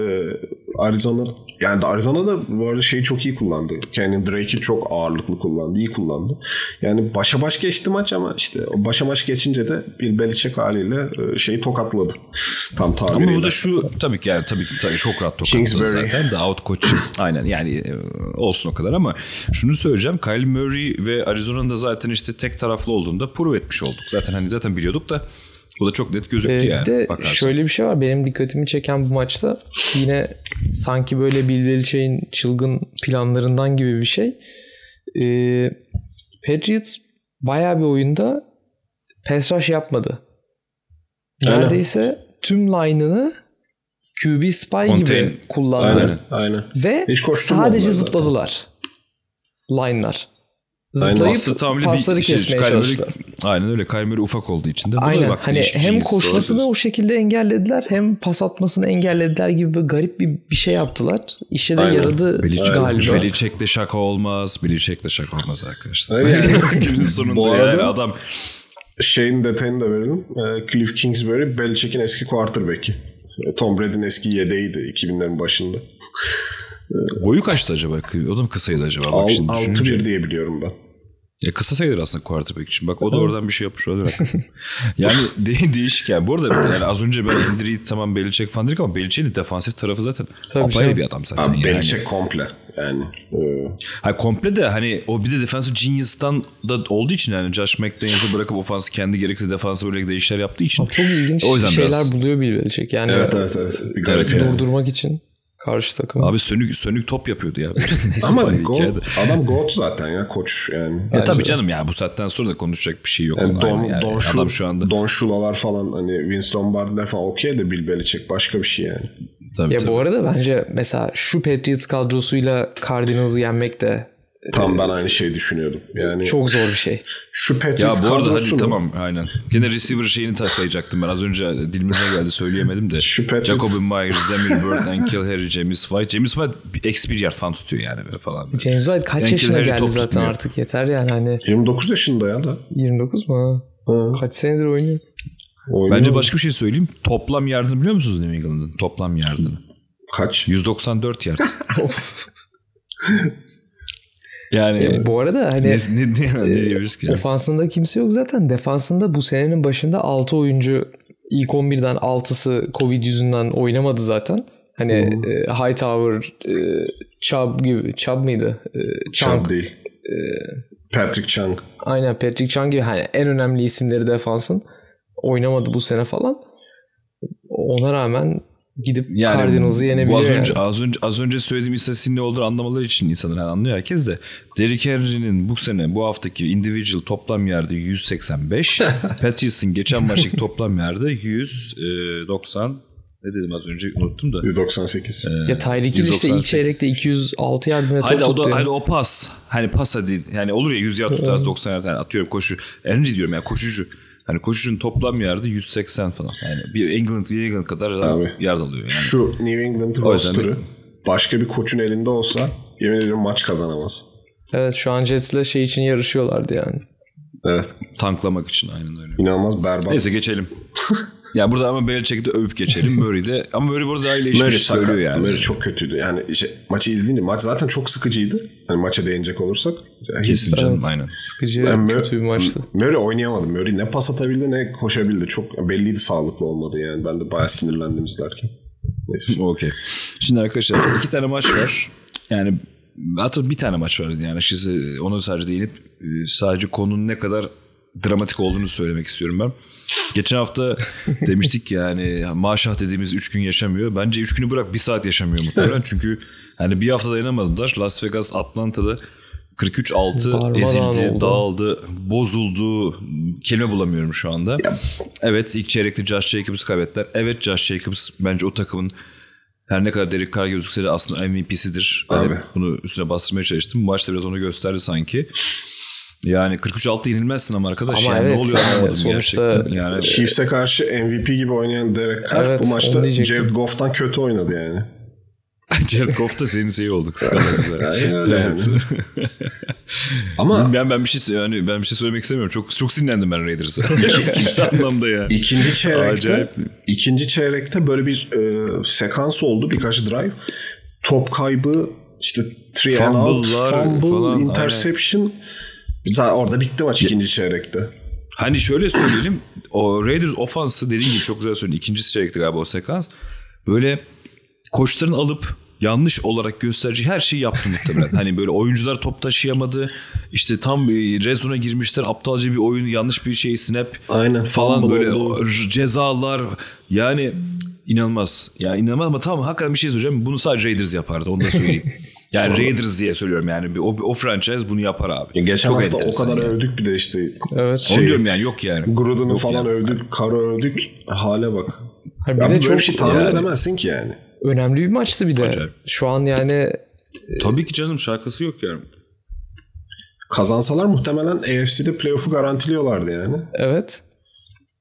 Arizona yani Arizona da bu arada şeyi çok iyi kullandı. Kenyon Drake'i çok ağırlıklı kullandı. iyi kullandı. Yani başa baş geçti maç ama işte o başa baş geçince de bir Belichick haliyle e, şeyi tokatladı. Tam tabiriyle. Ama bu da şu tabii ki yani tabii ki tabii çok rahat tokatladı Kingsbury. zaten de out coach aynen yani e, olsun o kadar ama şunu söyleyeceğim Kyle Murray ve Arizona'nın da zaten işte tek taraflı olduğunda prove etmiş olduk. Zaten hani zaten biliyorduk da o da çok net gözüktü Ee, yani. de bakarsan. şöyle bir şey var. Benim dikkatimi çeken bu maçta yine sanki böyle Bill Belichick'in çılgın planlarından gibi bir şey. Ee, Patriots bayağı bir oyunda pass rush yapmadı. Aynen. Neredeyse tüm line'ını QB spy Contain. gibi kullandı. Aynen. Aynen. Ve Hiç koşturmadılar sadece zıpladılar. Line'lar. Aynen. Zıplayıp Aslında tam öyle pasları bir şey, kesmeye çalıştılar. Aynen öyle Kyle Murray ufak olduğu için de. Aynen. bak hani hem koşmasını Doğru o şekilde engellediler hem pas atmasını engellediler gibi bir garip bir, bir şey yaptılar. İşe de Aynen. yaradı Belichick, galiba. Belichick'le şaka olmaz. Belichick'le şaka olmaz arkadaşlar. Yani. [LAUGHS] Günün sonunda Bu yani arada- adam Şeyin detayını da verelim. Ee, Cliff Kingsbury Belichick'in eski quarterback'i. Ee, Tom Brady'nin eski yedeğiydi 2000'lerin başında. boyu kaçtı acaba? O da mı kısaydı acaba? Bak Al- şimdi düşününce. 6-1 diye biliyorum ben. Ya kısa sayılır aslında quarterback için. Bak o da oradan bir şey yapmış olabilir. [LAUGHS] yani de- değişik yani. Bu arada yani az önce ben Andy Reid tamam Belichick falan dedik ama Belichick'in de defansif tarafı zaten Tabii apayrı canım. bir adam zaten. Abi yani. Belichick komple. yani. Ee, Ha komple de hani o bir de defensive genius'tan da olduğu için yani Josh McDaniels'ı bırakıp ofansı kendi gerekse defansı böyle değişiklikler yaptığı için. Çok ilginç O yüzden şeyler biraz- buluyor Bill Belichick. Yani evet evet evet. Bir garip Evet, yani. durdurmak için karşı takım. Abi sönük sönük top yapıyordu ya. [LAUGHS] Ama hikayede. [LAUGHS] adam GOAT zaten ya koç yani. Ya tabii canım ya bu saatten sonra da konuşacak bir şey yok. Yani Don, yani. Don, Shula- Adam şu anda. Don Shula'lar falan hani Vince Lombardi'ler falan okey de Bill Belichick başka bir şey yani. Tabii, Ya tabii. bu arada bence mesela şu Patriots kadrosuyla Cardinals'ı yenmek de Tam ben aynı şeyi düşünüyordum. Yani çok zor bir şey. şu Ya Patriots bu arada hadi tamam aynen. Gene receiver şeyini taslayacaktım ben. Az önce dilimize geldi söyleyemedim de. Şu Patriots- Jacoby Myers, Demir Bird, Ankel Harry, James White. James White bir ex bir yard falan tutuyor yani böyle falan. James White kaç Yankee yaşına Harry geldi top zaten tutmuyor. artık yeter yani hani 29 yaşında ya da. 29 mu? ha? Ha, Kaç senedir oynuyor? oynuyor. Bence başka bir şey söyleyeyim. Toplam yardını biliyor musunuz New England'ın? Toplam yardını. kaç? 194 yard. [LAUGHS] [LAUGHS] yani E, bu arada hani ne, ne, ne, ne diyoruz ki? ofansında kimse yok zaten. Defansında bu senenin başında 6 oyuncu ilk 11'den 6'sı Covid yüzünden oynamadı zaten. Hani e, Hightower, e, Chubb gibi Chubb mıydı? E. Chubb değil. Patrick Chung. Aynen Patrick Chung gibi hani en önemli isimleri defansın oynamadı bu sene falan. Ona rağmen gidip Yani Cardinals'ı yenebiliyor az önce, yani. az önce az önce söylediğim istatistiğin ne olduğunu anlamaları için insanlar yani anlıyor herkes de. Derrick Henry'nin bu sene bu haftaki individual toplam yerde 185. [LAUGHS] Patrice'in geçen maçtaki toplam yerde 190 ne dedim az önce unuttum da. 198. Ya Tyreek Hill işte ilk 198. çeyrekte 206 yardımına top Hadi o tuttu. hadi o pas. Hani pas hadi. Yani olur ya 100 yard tutar 90 yard yani atıyorum koşu. Henry diyorum yani koşucu. Hani koşucunun toplam yardı 180 falan. Yani bir England, bir England kadar Abi. yard alıyor yani. Şu New England roster'ı başka bir koçun elinde olsa yemin ediyorum maç kazanamaz. Evet şu an Jets'le şey için yarışıyorlardı yani. Evet. Tanklamak için aynen öyle. İnanılmaz berbat. Neyse geçelim. [LAUGHS] ya burada ama Belichick'i de övüp geçelim. [LAUGHS] Murray'de. Ama Murray burada daha Murray iyileşmiş sakat. söylüyor yani. Murray çok kötüydü. Yani işte maçı izleyince maç zaten çok sıkıcıydı. Hani maça değinecek olursak. Yani Kesin canım aynen. Sıkıcı Yani kötü bir maçtı. Murray oynayamadı. Murray ne pas atabildi ne koşabildi. Çok belliydi sağlıklı olmadı yani. Ben de bayağı sinirlendim izlerken. Neyse. [LAUGHS] Okey. Şimdi arkadaşlar [CLEARS THROAT] iki tane maç var. Yani hatta bir tane maç vardı yani açıkçası onu sadece değinip e, sadece konunun ne kadar dramatik olduğunu söylemek istiyorum ben. Geçen hafta [LAUGHS] demiştik ki yani maşah dediğimiz 3 gün yaşamıyor. Bence 3 günü bırak bir saat yaşamıyor muhtemelen. Çünkü hani bir hafta dayanamadılar. Las Vegas Atlanta'da 43-6 Darmadağın ezildi, oldu. dağıldı, bozuldu. Kelime bulamıyorum şu anda. Evet ilk çeyrekte Josh Jacobs'ı kaybettiler. Evet Josh Jacobs bence o takımın her ne kadar Derek Carr gözükse de aslında MVP'sidir. Ben Abi. bunu üstüne bastırmaya çalıştım. Bu maçta biraz onu gösterdi sanki. Yani 43-6 yenilmezsin ama arkadaş. Ama yani evet, ne oluyor yani anlamadım sonuçta- gerçekten. Yani Chiefs'e karşı MVP gibi oynayan Derek Carr Evet, bu maçta. Jared Goff'tan kötü oynadı yani. [LAUGHS] Jared Goff da senin şeyi oldu. [LAUGHS] Aynen evet. [LAUGHS] Ama ben ben bir şey yani ben bir şey söylemek istemiyorum. Çok çok sinirlendim ben Raiders'a. İkinci anlamda ya. ikinci çeyrekte Acayip. ikinci çeyrekte böyle bir e, sekans oldu birkaç drive. Top kaybı işte three and out, fumble, falan, interception. Zaten orada bitti maç ikinci çeyrekte. Hani şöyle söyleyelim. O Raiders ofansı dediğin gibi çok güzel söyledin. İkinci çeyrekte galiba o sekans. Böyle koçların alıp yanlış olarak gösterici her şeyi yaptı muhtemelen. hani böyle oyuncular top taşıyamadı. İşte tam zone'a girmişler. Aptalca bir oyun, yanlış bir şey snap Aynen, falan böyle oldu. cezalar. Yani inanılmaz. Ya inanılmaz ama tamam hakikaten bir şey söyleyeceğim. Bunu sadece Raiders yapardı. Onu da söyleyeyim. [LAUGHS] Yani Raiders diye söylüyorum yani. O, o franchise bunu yapar abi. Ya geçen Çok hafta o kadar yani. övdük bir de işte Evet. Şey- Onu diyorum yani yok yani. Gruden'ı Yok falan yani. övdük, Carr'ı övdük. Hale bak. Hani bir Ya de çok bir şey tahmin yani. edemezsin ki yani. önemli bir maçtı bir de. Acayip. Şu an yani Tabii ki canım şarkısı yok yani. Kazansalar muhtemelen AFC'de playoff'u garantiliyorlardı yani. evet.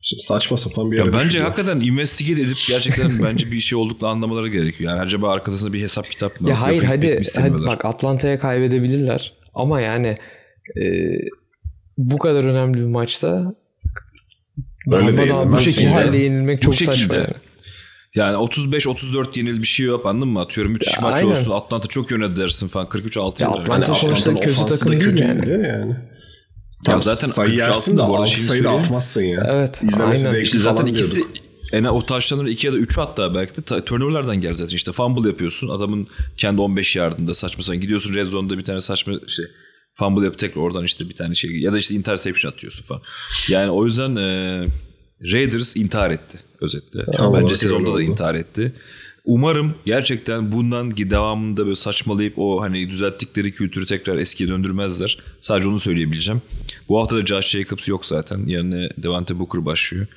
Saçma sapan bir yere Ya bence hakikaten investigate edip gerçekten [LAUGHS] bence bir şey olduklarını anlamaları gerekiyor. Yani acaba arkasında bir hesap kitap mı? Ya hayır mi hadi, hadi bak Atlanta'ya kaybedebilirler. Ama yani e, bu kadar önemli bir maçta Öyle darmadağın değil. Bu şekilde- halde yenilmek çok şekilde. saçma yani. Yani 35-34 yenil bir şey yap anladın mı? Atıyorum müthiş Ya maç aynen. olsun. Atlanta çok yöne dersin falan. 43-6 Ya yenir. Atlanta Yani sonuçta kötü takım değil kötüydü yani. Yani. Ya Tam zaten sayı 43 yersin de altında bu arada 6 şeyi sayı da atmazsın ya. Evet, İzlemesi aynen. zevkli İşte zaten falan ikisi diyorduk. en o taşların iki ya da üçü hatta belki de ta- turnoverlardan geldi zaten. İşte fumble yapıyorsun. Adamın kendi 15 yardında saçma sapan. Gidiyorsun red zone'da bir tane saçma şey fumble yapıp tekrar oradan işte bir tane şey ya da işte interception atıyorsun falan. Yani o yüzden e, Raiders intihar etti özetle. Tam Bence sezonda öyle da oldu. intihar etti. Umarım gerçekten bundan devamında böyle saçmalayıp o hani düzelttikleri kültürü tekrar eskiye döndürmezler. Sadece onu söyleyebileceğim. Bu hafta da Josh Jacobs yok zaten. Yerine Devante Booker başlıyor.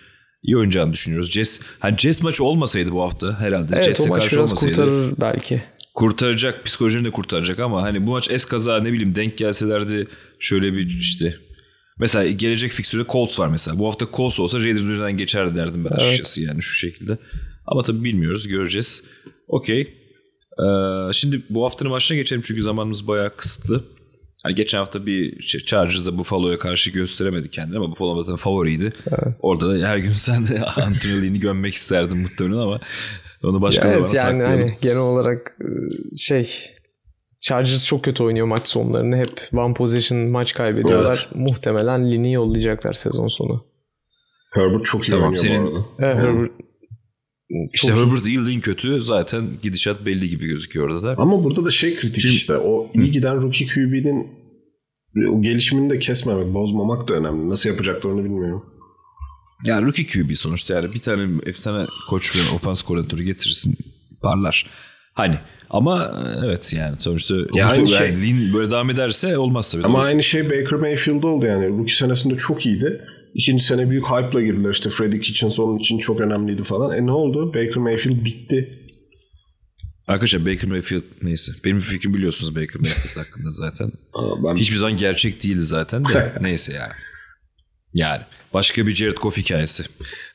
İyi oynayacağını düşünüyoruz. Jets, hani Jets maçı olmasaydı bu hafta herhalde. Evet Jets'e o maç biraz olmasaydı kurtarır belki. kurtaracak, psikolojini de kurtaracak ama hani bu maç es kaza ne bileyim denk gelselerdi şöyle bir işte mesela gelecek fikstürde Colts var mesela. Bu hafta Colts olsa Raiders üzerinden geçerdi derdim ben açıkçası yani şu şekilde. Ama tabii bilmiyoruz, göreceğiz. Okey. Ee, şimdi bu haftanın maçına geçelim çünkü zamanımız bayağı kısıtlı. Hani geçen hafta bir şey, Chargers'da Buffalo'ya karşı gösteremedi kendini ama Buffalo zaten favoriydi. Orada da her gün [LAUGHS] sen de Anthony Lynn'i gömmek isterdin muhtemelen ama onu başka Ya zamana evet yani saklayalım. hani genel olarak e, şey Chargers çok kötü oynuyor maç sonlarını. Hep one possession maç kaybediyorlar. Muhtemelen Lin'i yollayacaklar sezon sonu. Herbert çok iyi Tamam, oynuyor senin- bu arada. Evet, Herbert İşte çok. Herbert Yıldın kötü zaten gidişat belli gibi gözüküyor orada da. Ama burada da şey kritik Şimdi- işte. O iyi giden rookie QB'nin o gelişimini de kesmemek, bozmamak da önemli. Nasıl yapacaklarını bilmiyorum. Yani rookie QB sonuçta yani bir tane efsane koç ve ofans koordinatörü getirirsin parlar. Hani ama evet yani sonuçta Ya yani aynı şey- Lin böyle devam ederse olmaz tabii. Ama Doğru. aynı şey Baker Mayfield'da oldu yani. Rookie senesinde çok iyiydi. İkinci sene büyük hype'la girdiler. İşte Freddie Kitchens onun için çok önemliydi falan. E ne oldu? Baker Mayfield bitti. Arkadaşlar Baker Mayfield neyse. Benim fikrim biliyorsunuz Baker Mayfield [LAUGHS] hakkında zaten. Aa, ben Hiçbir zaman gerçek değildi zaten de [LAUGHS] neyse yani. Yani başka bir Jared Goff hikayesi.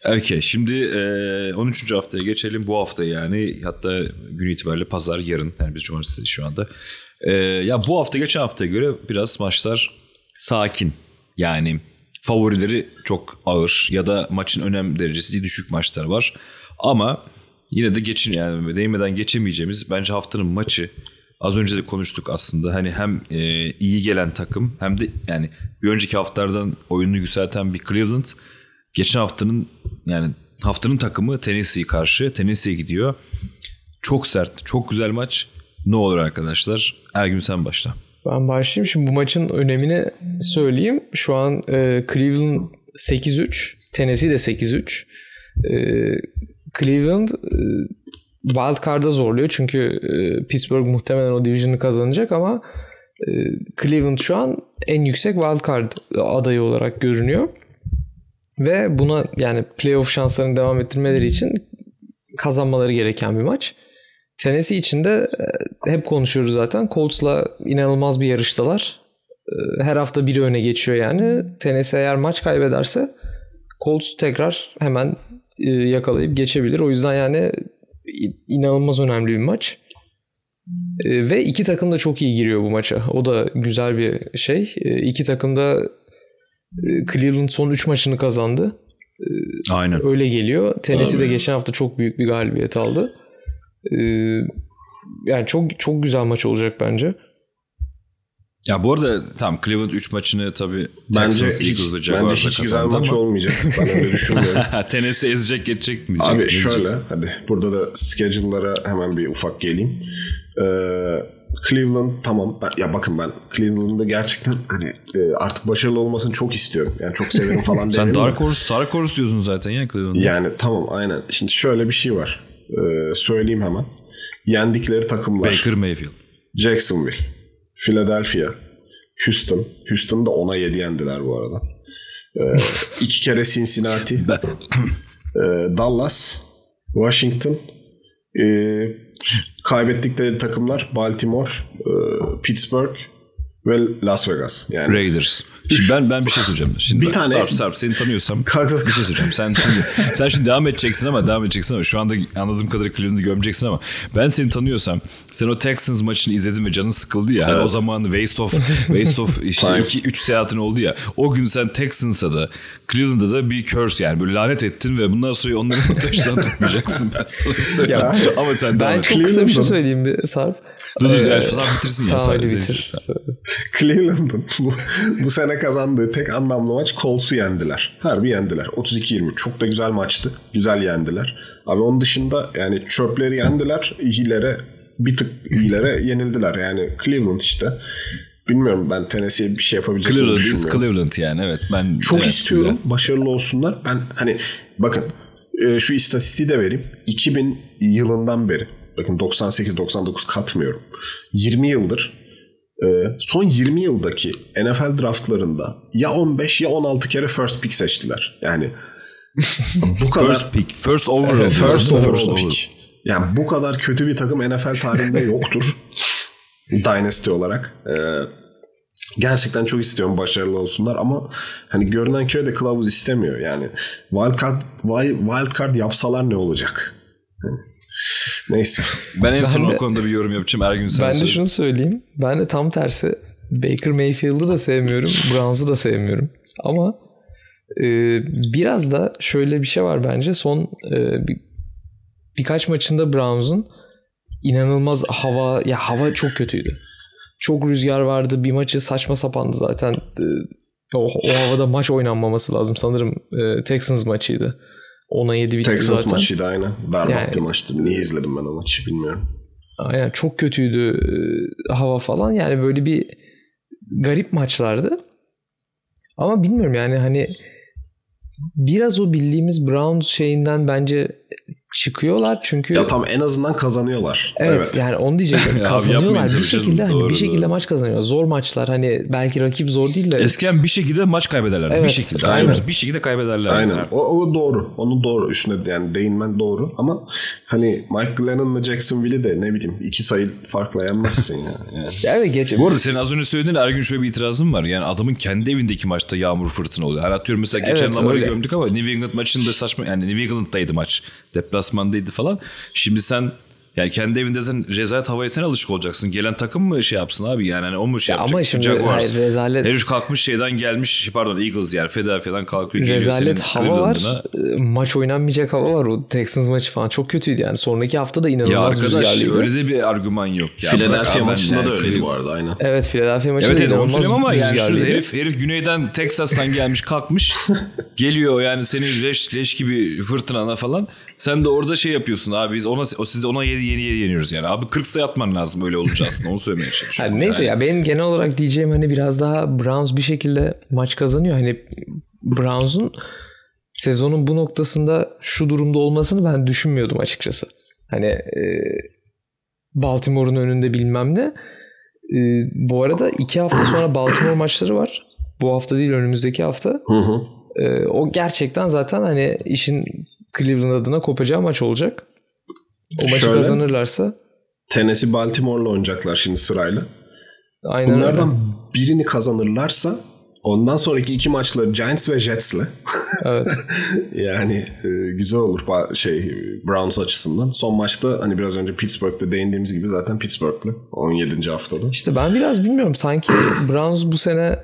Okey şimdi e, 13. haftaya geçelim. Bu hafta yani hatta gün itibariyle pazar yarın. Yani biz cumartesi şu anda. E, ya bu hafta geçen haftaya göre biraz maçlar sakin. Yani favorileri çok ağır ya da maçın önem derecesi düşük maçlar var. Ama yine de geçin yani değmeden geçemeyeceğimiz bence haftanın maçı Az önce de konuştuk aslında. Hani hem e, iyi gelen takım hem de yani bir önceki haftalardan oyununu yükselten bir Cleveland. Geçen haftanın yani haftanın takımı Tennessee'ye karşı. Tennessee'ye gidiyor. Çok sert, çok güzel maç. Ne olur arkadaşlar? Ergün sen başla. Ben başlayayım. Şimdi bu maçın önemini söyleyeyim. Şu an e, Cleveland 8-3. Tennessee de 8-3. E, Cleveland e, wild card'a zorluyor. Çünkü e, Pittsburgh muhtemelen o division'ı kazanacak ama e, Cleveland şu an en yüksek wild card adayı olarak görünüyor. Ve buna yani playoff şanslarını devam ettirmeleri için kazanmaları gereken bir maç. Tennessee için de e, hep konuşuyoruz zaten. Colts'la inanılmaz bir yarıştalar. E, Her hafta biri öne geçiyor yani. Tennessee eğer maç kaybederse Colts tekrar hemen e, yakalayıp geçebilir. O yüzden yani inanılmaz önemli bir maç. Ve iki takım da çok iyi giriyor bu maça. O da güzel bir şey. İki takım da Cleveland son 3 maçını kazandı. Aynen. Öyle geliyor. Tennessee de geçen hafta çok büyük bir galibiyet aldı. Ee, yani çok çok güzel maç olacak bence. Ya bu arada tam Cleveland 3 maçını tabii bence hiç, bence hiç güzel kazandı maç ama- olmayacak. Ben öyle [LAUGHS] düşünmüyorum. [LAUGHS] Tennessee ezecek geçecek mi? Abi şöyle hadi burada da schedule'lara hemen bir ufak geleyim. Ee, Cleveland tamam. Ben, ya bakın ben Cleveland'da gerçekten hani e, artık başarılı olmasını çok istiyorum. Yani çok severim falan [LAUGHS] Sen. Dark Horse, Dark Horse diyorsun zaten ya Cleveland'da. Yani tamam aynen. Şimdi şöyle bir şey var. Ee, söyleyeyim hemen. Yendikleri takımlar. Baker Mayfield. Jacksonville, Philadelphia, Houston. Houston da 10'a 7 yendiler bu arada. Ee, [LAUGHS] iki kere Cincinnati, Ben, e, Dallas, Washington, e, kaybettikleri takımlar Baltimore, e, Pittsburgh ve Las Vegas. Yani Raiders. Şimdi ben ben bir şey söyleyeceğim. Şimdi Bir bak, tane- Sarp Sarp seni tanıyorsam [LAUGHS] bir şey söyleyeceğim. Sen şimdi sen şimdi devam edeceksin ama devam edeceksin ama şu anda anladığım kadarıyla Cleveland'ı gömeceksin ama ben seni tanıyorsam sen o Texans maçını izledin ve canın sıkıldı ya. Hani Evet. o zaman waste of waste of [LAUGHS] işte Time. 2 3 seyahatin oldu ya. O gün sen Texans'a da Cleveland'a da bir curse yani böyle lanet ettin ve bundan sonra onların taşından [LAUGHS] tutmayacaksın ben sana söyleyeyim. Ya, ama sen devam Ben çok kısa bir şey Cleveland'da- söyleyeyim bir Sarp. Dur dur Ee, yani Sarp bitirsin ya. Sarp bitir. [LAUGHS] Cleveland'ın bu, bu sene kazandığı tek anlamlı maç Colts'u yendiler. Harbi yendiler. 32-20. Çok da güzel maçtı. Güzel yendiler. Abi onun dışında yani çöpleri yendiler. İyilere bir tık iyilere [LAUGHS] yenildiler. Yani Cleveland işte. Bilmiyorum ben Tennessee'ye bir şey yapabileceklerini Cleveland is. Cleveland yani evet. Ben Çok evet, istiyorum. güzel. Başarılı olsunlar. Ben hani bakın e, şu istatistiği de vereyim. 2000 yılından beri bakın 98-99 katmıyorum. 20 yıldır son 20 yıldaki NFL draftlarında ya 15 ya 16 kere first pick seçtiler. Yani [LAUGHS] bu kadar First pick, first overall. Evet, first değil mi? overall pick. Yani bu kadar kötü bir takım NFL tarihinde [LAUGHS] yoktur. Dynasty olarak. Ee, gerçekten çok istiyorum başarılı olsunlar ama hani görünen köy de kılavuz istemiyor yani. Wildcard, wild, wildcard yapsalar ne olacak? Hani, Neyse. Ben en son Ben de- o konuda bir yorum yapacağım. Ergün sen Ben de söyle. şunu söyleyeyim. Ben de tam tersi Baker Mayfield'ı da sevmiyorum. Browns'u da sevmiyorum. Ama e, biraz da şöyle bir şey var bence. Son e, bir, birkaç maçında Browns'un inanılmaz hava ya hava çok kötüydü. Çok rüzgar vardı. Bir maçı saçma sapandı zaten. E, o, o havada maç oynanmaması lazım. Sanırım e, Texans maçıydı. 10'a 7 bitti Texas zaten. maçıydı aynen. Berbat Yani- bir maçtı. Niye izledim ben o maçı bilmiyorum. Aynen çok kötüydü e, hava falan. Yani böyle bir garip maçlardı. Ama bilmiyorum yani hani biraz o bildiğimiz Browns şeyinden bence çıkıyorlar çünkü Ya tam en azından kazanıyorlar. Evet, yani onu diyecektim. [LAUGHS] Kazanıyorlar bir tabii canım. şekilde hani Doğru, bir şekilde doğru. maç kazanıyor. Zor maçlar hani belki rakip zor değil de Eskiden bir şekilde maç kaybederlerdi. Evet, bir şekilde. aynen. Bir şekilde kaybederlerdi. Aynen. O, o doğru. Onu doğru. Üstüne yani değinmen doğru. Ama hani Mike Glennon'la Jacksonville'i de ne bileyim iki sayı farkla yenmezsin ya. [LAUGHS] Yani. Ya evet geç. Bu arada senin az önce söylediğin Ergün şöyle bir itirazım var. Yani adamın kendi evindeki maçta yağmur fırtına oluyor. Hani atıyorum mesela geçen Evet, Lamar'ı gömdük ama New England maçında saçma yani New England'daydı maç. Deplasmandaydı falan. Şimdi sen yani kendi evinde sen rezalet havaya sen alışık olacaksın. Gelen takım mı şey yapsın abi yani hani o mu şey Ya yapacak? ama şimdi Jaguars. hayır, rezalet Herif kalkmış şeyden gelmiş pardon Eagles yani Philadelphia'dan kalkıyor geliyor rezalet senin hava var. E, Maç oynanmayacak hava var. O Texans maçı falan çok kötüydü yani. Sonraki hafta da Ya inanılmaz arkadaş rüzgarlıydı. öyle de bir argüman yok. Ya bırak Philadelphia maçında yani da öyleydi Cleveland- bu arada aynen. Evet Philadelphia maçı Evet da evet onu inanılmaz söyleyeyim ama yani şu herif, herif güneyden Texas'tan gelmiş kalkmış geliyor yani seni leş, leş gibi fırtınana falan. Sen de orada şey yapıyorsun abi biz ona o size ona yeni yeni yeniyoruz yani. Abi 40 sayı atman lazım öyle olunca aslında onu söylemeye [LAUGHS] çalışıyorum. Yani neyse Yani. ya benim genel olarak diyeceğim hani biraz daha Browns bir şekilde maç kazanıyor. Hani Browns'un sezonun bu noktasında şu durumda olmasını ben düşünmüyordum açıkçası. Hani e, Baltimore'un önünde bilmem ne. E, bu arada iki hafta sonra Baltimore maçları var. Bu hafta değil önümüzdeki hafta. Hı hı. E, o gerçekten zaten hani işin Cleveland adına kopacağı maç olacak. O maçı Şöyle. kazanırlarsa Tennessee Baltimore'la oynayacaklar şimdi sırayla. aynen öyle. Bunlardan birini kazanırlarsa ondan sonraki iki maçları Giants ve Jets'le. Evet. [LAUGHS] yani e, güzel olur şey Browns açısından. Son maçta hani biraz önce Pittsburgh'da değindiğimiz gibi zaten Pittsburgh'lı 17. haftada. İşte ben biraz bilmiyorum. Sanki [CLEARS THROAT] Browns bu sene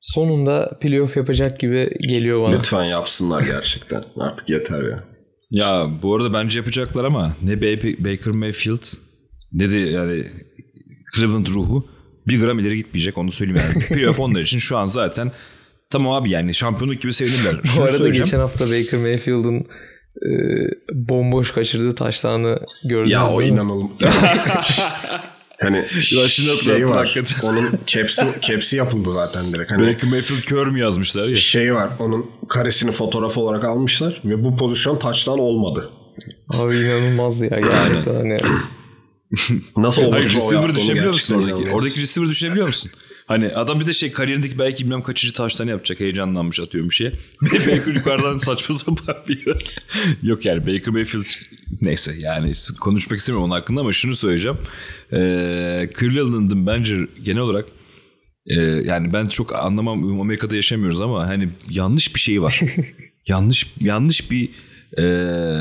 sonunda playoff yapacak gibi geliyor bana. Lütfen yapsınlar gerçekten. [LAUGHS] Artık yeter ya. Ya bu arada bence yapacaklar ama ne Ba- Baker Mayfield ne de yani Cleveland ruhu bir gram ileri gitmeyecek onu söyleyeyim yani. [LAUGHS] Playoff onlar için şu an zaten tamam abi yani şampiyonluk gibi sevinirler. Bu arada geçen hafta Baker Mayfield'ın e, bomboş kaçırdığı taşlarını gördünüz Ya o inanılmaz. [LAUGHS] hani [LAUGHS] Ya şimdi şey hatırlattın var. hakikaten. Onun caps'i, caps'i yapıldı zaten direkt. Hani Baker Mayfield kör mü yazmışlar ya. şey var. Onun karesini fotoğraf olarak almışlar ve bu pozisyon taçtan olmadı. Abi inanılmazdı ya gerçekten hani. Nasıl oldu? Hayır receiver düşebiliyor musun oradaki? Oradaki receiver düşebiliyor musun? Hani adam bir de şey kariyerindeki belki bilmem kaçıncı taştan yapacak heyecanlanmış atıyorum bir şeye. [LAUGHS] Baker yukarıdan saçma sapan bir yer. Yok yani Baker Mayfield neyse yani konuşmak istemiyorum onun hakkında ama şunu söyleyeceğim. Ee, Cleveland'ın bence genel olarak e, yani ben çok anlamam Amerika'da yaşamıyoruz ama hani yanlış bir şey var. [LAUGHS] yanlış yanlış bir e,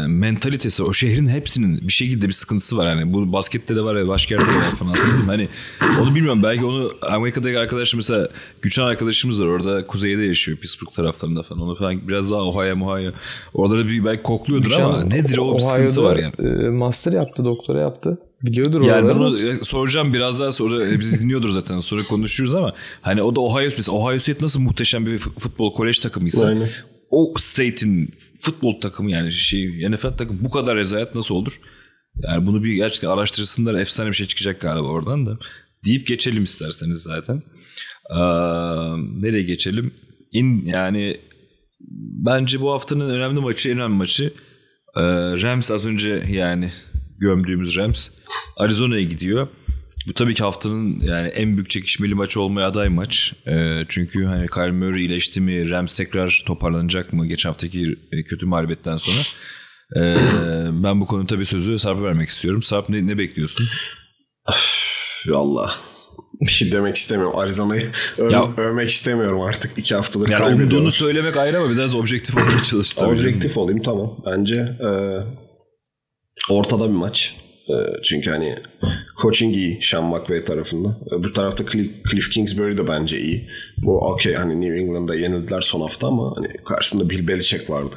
mentalitesi o şehrin hepsinin bir şekilde bir sıkıntısı var. Yani bu baskette de var ve başka yerde de var falan. Hatırladım hani onu bilmiyorum. Belki onu Amerika'daki arkadaşım mesela Güçen arkadaşımız var. Orada kuzeyde yaşıyor Pittsburgh taraflarında falan. Onu falan biraz daha Ohio Ohio oraları bir belki kokluyordur ama Can nedir o? Bir Ohio'da, sıkıntı var yani. e, master yaptı, doktora yaptı. Biliyordur Yani ben onu e, soracağım biraz daha sonra e, bizi dinliyordur zaten. Sonra konuşuruz ama hani o da Ohio mesela Ohio State nasıl muhteşem bir futbol kolej takımıysa Aynen. O state'in futbol takımı yani şey NFL takım bu kadar rezalet nasıl olur? Yani bunu bir gerçekten araştırsınlar efsane bir şey çıkacak galiba oradan da. Deyip geçelim isterseniz zaten. Ee, nereye geçelim? İn, yani bence bu haftanın önemli maçı, en önemli maçı ee, Rams az önce yani gömdüğümüz Rams Arizona'ya gidiyor. Bu tabii ki haftanın yani en büyük çekişmeli maçı olmaya aday maç. Ee, çünkü hani Kyle Murray iyileşti mi, Rams tekrar toparlanacak mı geçen haftaki e, kötü mağlubiyetten sonra. Ee, ben bu konuda tabii sözü Sarp'a vermek istiyorum. Sarp ne, ne bekliyorsun? Valla. Bir şey demek istemiyorum. Arizona'yı öv- övmek istemiyorum artık. iki haftadır Yani kaybediyorlar. umduğunu söylemek ayrı ama biraz objektif olmaya çalış tabii. Objektif olayım tamam. Bence e, ortada bir maç. E, çünkü hani coaching iyi Sean McVay tarafında. Öbür tarafta Cliff, Kingsbury de bence iyi. Bu okey hani New England'a yenildiler son hafta ama hani karşısında Bill Belichick vardı.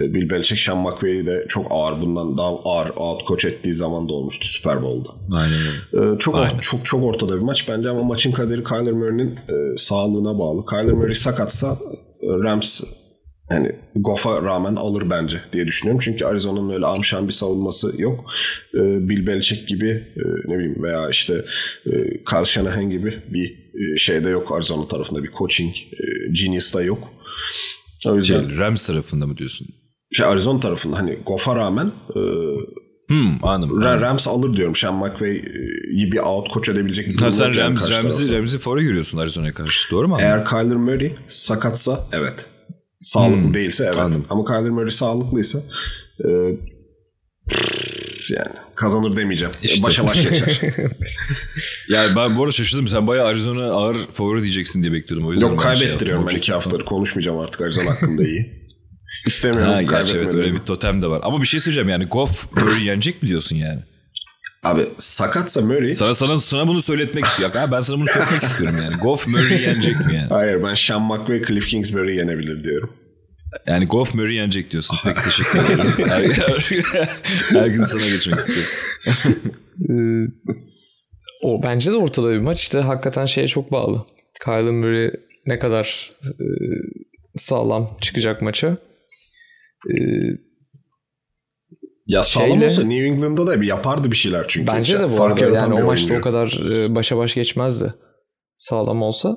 E, Bill Belichick Sean McVay'i de çok ağır bundan daha ağır out coach ettiği zaman da olmuştu Super Bowl'da. Aynen öyle. Ee, çok Aynen. çok çok ortada bir maç bence ama maçın kaderi Kyler Murray'nin e, sağlığına bağlı. Kyler Murray sakatsa e, Rams yani Goff'a rağmen alır bence diye düşünüyorum. Çünkü Arizona'nın öyle amşan bir savunması yok. E, Bill Belichick gibi e, ne bileyim veya işte e, Kyle Shanahan gibi bir e, şeyde yok Arizona tarafında bir coaching e, genius da yok. O yüzden Şey, Rams tarafında mı diyorsun? şey, Arizona tarafında hani Goff'a rağmen e, Hmm, anladım. Ra- Rams alır diyorum. Sean McVay'i bir out coach edebilecek bir Ha, sen Rams, Rams'i. Rams'i favori görüyorsun Arizona'ya karşı. Doğru mu? Eğer Kyler Murray sakatsa evet. Sağlıklı Hmm, değilse evet. anladım. Ama Kyler Murray sağlıklıysa e, yani kazanır demeyeceğim. İşte. Başa baş geçer. [LAUGHS] Yani ben bu arada şaşırdım. Sen bayağı Arizona ağır favori diyeceksin diye bekliyordum. O yüzden Yok ben şey kaybettiriyorum ben yaptım. iki haftadır. Konuşmayacağım artık Arizona hakkında iyi. [LAUGHS] İstemiyorum Ha, gerçi evet öyle bir totem de var. Ama bir şey söyleyeceğim yani Goff Murray yenecek mi diyorsun yani? Abi sakatsa Murray Sana sana sana bunu söyletmek istiyorum. Ha, ben sana bunu söyletmek istiyorum yani. Goff Murray yenecek mi yani? Hayır ben Sean McVay Cliff Kingsbury yenebilir diyorum. Yani Goff Murray yenecek diyorsun. Peki teşekkür ederim. [LAUGHS] Her, her, her gün sana geçmek istiyorum. [LAUGHS] O bence de ortada bir maç. İşte hakikaten şeye çok bağlı. Kyler Murray ne kadar e, sağlam çıkacak maça. Ee, Ya sağlam Şeyle- olsa New England'da da bir yapardı bir şeyler çünkü. bence de bu arada yani o maçta o oyuncu. kadar e, başa baş geçmezdi. Sağlam olsa.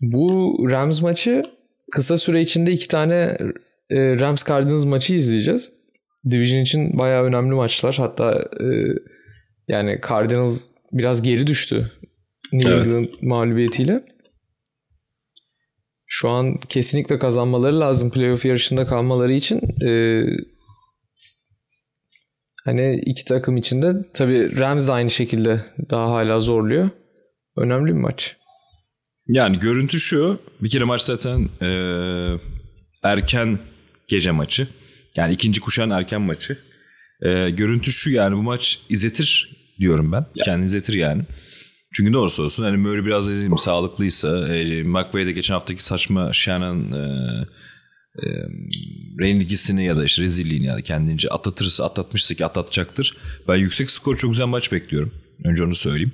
Bu Rams maçı kısa süre içinde iki tane e, Rams Cardinals maçı izleyeceğiz. Division için bayağı önemli maçlar. Hatta e, yani Cardinals biraz geri düştü. New Evet. England mağlubiyetiyle. Şu an kesinlikle kazanmaları lazım playoff yarışında kalmaları için. E, hani iki takım içinde tabii Rams da aynı şekilde daha hala zorluyor. Önemli bir maç. Yani görüntü şu. Bir kere maç zaten e, erken gece maçı. Yani ikinci kuşağın erken maçı. E, görüntü şu yani bu maç izletir diyorum ben. Kendini izletir yani. Çünkü ne olursa olsun hani Murray biraz dediğim sağlıklıysa e, McVay de geçen haftaki saçma Shannon e, e, rengisini ya da işte rezilliğini ya da kendince atlatırsa atlatmışsa ki atlatacaktır. Ben yüksek skor çok güzel maç bekliyorum. Önce onu söyleyeyim.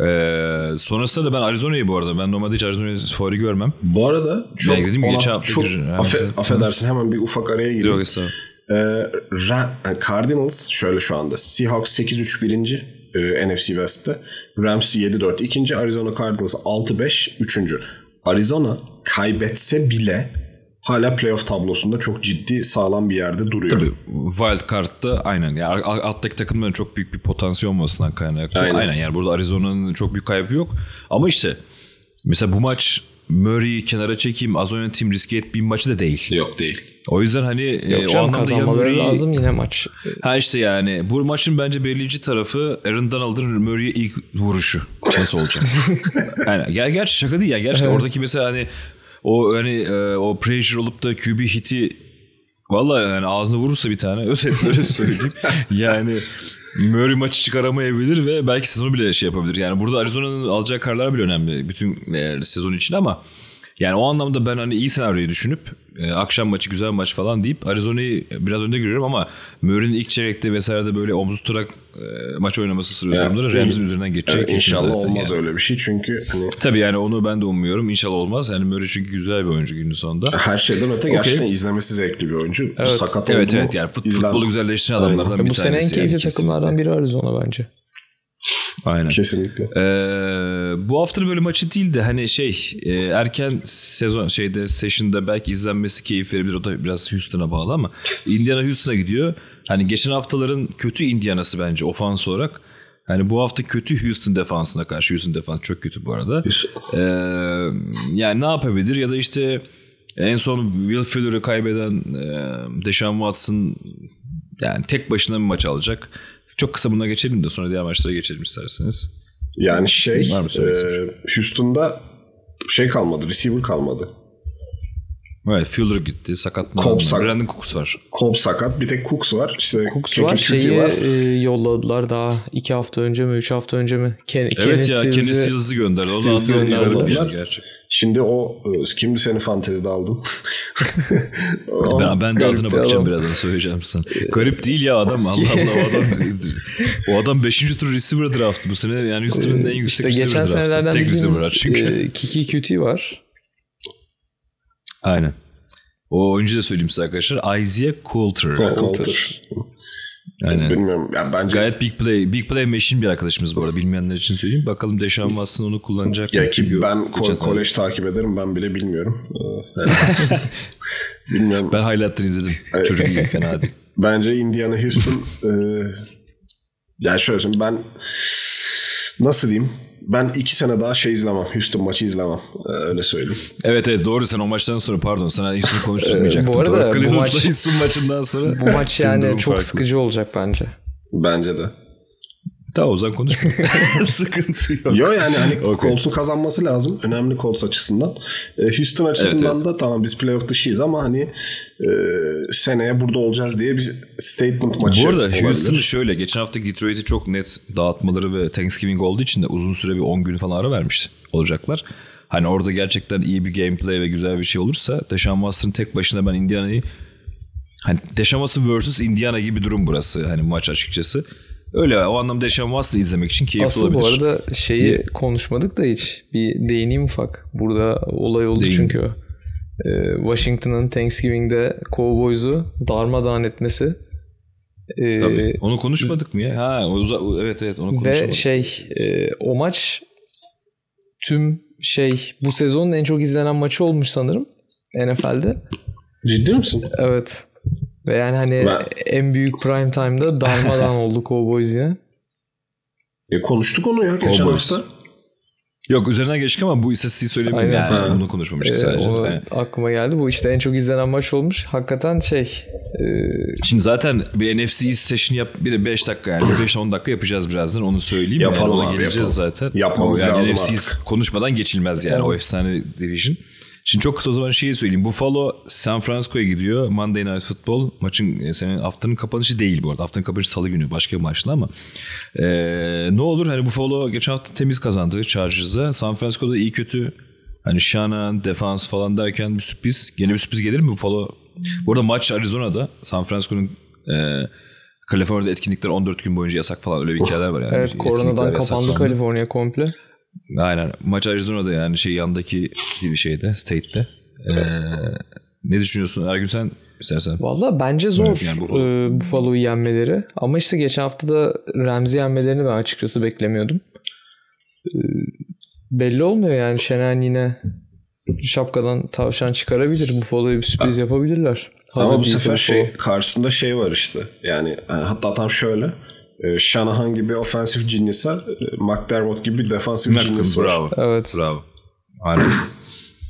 Ee, sonrasında da ben Arizona'yı bu arada ben normalde hiç Arizona'yı favori görmem. Bu arada çok, Ben dedim ona- geçen hafta çok Rams'e- affedersin hemen bir ufak araya gireyim. Yok. Ee, Ra- yani Cardinals şöyle şu anda Seahawks 8-3 birinci e, NFC West'te. Rams 7-4 ikinci. Arizona Cardinals 6-5 üçüncü. Arizona kaybetse bile hala playoff tablosunda çok ciddi sağlam bir yerde duruyor. Tabii wild card'da aynen. Yani alttaki takımların çok büyük bir potansiyel olmasından kaynaklı. Aynen. Aynen. yani burada Arizona'nın çok büyük kaybı yok. Ama işte mesela bu maç Murray'i kenara çekeyim az oynatayım riske etmeyeyim maçı da değil. Yok değil. O yüzden hani e, Yok o canım, anlamda ya kazanmaları Murray- lazım yine maç. Ha işte yani bu maçın bence belirleyici tarafı Aaron Donald'ın Murray'e ilk vuruşu. Nasıl olacak? [LAUGHS] Aynen. Ger gerçi şaka değil ya. Gerçekten oradaki mesela hani o hani e, o pressure olup da QB hiti Vallahi yani ağzına vurursa bir tane [LAUGHS] özet böyle söyleyeyim. yani Murray maçı çıkaramayabilir ve belki sezonu bile şey yapabilir. Yani burada Arizona'nın alacağı kararlar bile önemli bütün e, sezon için ama yani o anlamda ben hani iyi senaryoyu düşünüp e, akşam maçı güzel maç falan deyip Arizona'yı biraz önde görüyorum ama Murray'nin ilk çeyrekte vesairede böyle omuz tutarak e, maç oynaması sırası Yani, durumları Rams'in üzerinden geçecek. Evet, inşallah zaten olmaz yani. öyle bir şey çünkü hani Tabii yani onu ben de ummuyorum. İnşallah olmaz. Yani Murray çünkü güzel bir oyuncu günün sonunda. her şeyden öte gerçekten izlemesi zevkli bir oyuncu. Evet. Sakat Evet evet yani fut, izlen- futbolu güzelleştiren adamlardan Ya bir bu sene en tanesi. keyifli yani, takımlardan biri Arizona bence. Aynen. Kesinlikle. Ee, bu haftanın böyle maçı değil de hani şey e, erken sezon şeyde session'da belki izlenmesi keyif verebilir. O da biraz Houston'a bağlı ama Indiana Houston'a gidiyor. Hani geçen haftaların kötü Indiana'sı bence ofans olarak. Hani bu hafta kötü Houston defansına karşı. Houston defans çok kötü bu arada. Ee, yani ne yapabilir ya da işte en son Will Fuller'ı kaybeden e, Deshaun Watson yani tek başına bir maç alacak. Çok kısa buna geçelim de sonra diğer maçlara geçelim isterseniz. Yani şey Var mı e, istediğin Houston'da şey kalmadı. Receiver kalmadı. Evet Fuller gitti. Sakatlandı. Cobb sakat. Brandon Cooks var. Cobb sakat. Bir tek Cooks var. İşte Cooks var şeyi var. e, yolladılar daha iki hafta önce mi üç hafta önce mi? Ken, Evet ya Kenny Stills'i- Stills'ı gönderdi. O da Stills'ı Şimdi o e, kimdi seni fantezide aldın? [LAUGHS] Ben, ben de adına bir bakacağım adam. birazdan söyleyeceğim sana. [LAUGHS] Garip değil ya adam. Allah [LAUGHS] Allah o adam. o adam 5. tur receiver draftı bu sene. Yani Houston'ın en yüksek İşte receiver geçen draftı. senelerden Tek receiver çünkü. e, Kiki Cutie var. Aynen. O oyuncu da söyleyeyim size arkadaşlar. Isaiah Coulter. Coulter. Aynen. Bilmiyorum. Ya bence Gayet big play. Big play machine bir arkadaşımız bu arada. Bilmeyenler için söyleyeyim. Bakalım Deshaun Watson onu kullanacak mı? ya ki ben ko- kolej takip ederim. Ben bile bilmiyorum. Ee, yani- [LAUGHS] bilmiyorum. Ben highlightları izledim. Çocuk iyi fena değil. [LAUGHS] Bence Indiana Houston e, yani şöyle söyleyeyim ben nasıl diyeyim ben iki sene daha şey izlemem. Houston maçı izlemem. Ee, öyle söyleyeyim. Evet evet doğru sen o maçtan sonra pardon sana Houston [LAUGHS] konuşturmayacaktım. Ee, bu arada Doğru. bu maç- Houston maçından sonra. Bu maç yani çok farklı. sıkıcı olacak bence. Bence de. Tamam o zaman konuşma. Sıkıntı yok. Yo yani hani [LAUGHS] Okey. Colts'un kazanması lazım. Önemli Colts açısından. Ee, Houston açısından Evet, da tamam biz playoff dışıyız ama hani e, seneye burada olacağız diye bir statement maçı Bu arada olabilir. Houston şöyle geçen hafta Detroit'i çok net dağıtmaları ve Thanksgiving olduğu için de uzun süre bir 10 gün falan ara vermiş olacaklar. Hani orada gerçekten iyi bir gameplay ve güzel bir şey olursa Deshaun Watson tek başına ben Indiana'yı hani Deshaun Watson vs Indiana gibi bir durum burası hani maç açıkçası. Öyle o anlamda Deshaun Watson'ı izlemek için keyifli Asıl olabilir. bu arada şeyi diye- konuşmadık da hiç. Bir değineyim ufak. Burada olay oldu Değin. çünkü o. Ee, Washington'ın Thanksgiving'de Cowboys'u darmadağın etmesi. Ee, Tabii. Onu konuşmadık mı ya? Ha, uza- evet evet onu konuşamadık. Ve şey e, o maç tüm şey bu sezonun en çok izlenen maçı olmuş sanırım NFL'de. Ciddi misin? Evet. Ve yani hani Ben- en büyük prime time'da darmadağın [LAUGHS] oldu Cowboys yine. E, konuştuk onu ya geçen Cowboys. hafta. Yok üzerinden geçtik ama bu istatistiği. Aynen. Yani Ha. bunu konuşmamıştık Ee, sadece. o Aynen. aklıma geldi. Bu işte en çok izlenen maç olmuş. Hakikaten şey e, Şimdi zaten bir NFC session yap bir 5 dakika yani 5-10 dakika yapacağız birazdan onu söyleyeyim. Yapalım yani ona abi, geleceğiz yapalım. zaten. Yapmamız yani lazım NFC East konuşmadan geçilmez yani o efsane division. Şimdi çok kısa o zaman şeyi söyleyeyim. Buffalo San Francisco'ya gidiyor. Monday Night Football maçın e, senin haftanın kapanışı değil bu arada. Haftanın kapanışı salı günü başka bir maçla ama e, ne olur hani Buffalo geçen hafta temiz kazandı Chargers'a. San Francisco'da iyi kötü hani Shanahan, defans falan derken bir sürpriz. Yeni bir sürpriz gelir mi Buffalo? Bu arada maç Arizona'da. San Francisco'nun e, Kaliforniya'da etkinlikler 14 gün boyunca yasak falan öyle bir hikayeler var yani. evet koronadan kapandı. Kaliforniya komple. Aynen. Maç Arizona'da yani şey yandaki bir şeyde, state'te. Ee, ne düşünüyorsun Ergün sen istersen? Valla bence zor yani Buffalo. e, Buffalo'yu yenmeleri. Ama işte geçen hafta da Rams'i yenmelerini ben açıkçası beklemiyordum. E, belli olmuyor yani Şener yine şapkadan tavşan çıkarabilir. Buffalo'ya bir sürpriz yapabilirler. Hazır Ama bu sefer Buffalo. şey karşısında şey var işte. Yani yani hatta tam şöyle. E, Shanahan gibi offensive genius'a e, McDermott gibi defensive genius var. Bravo. Evet. Bravo. Aynen.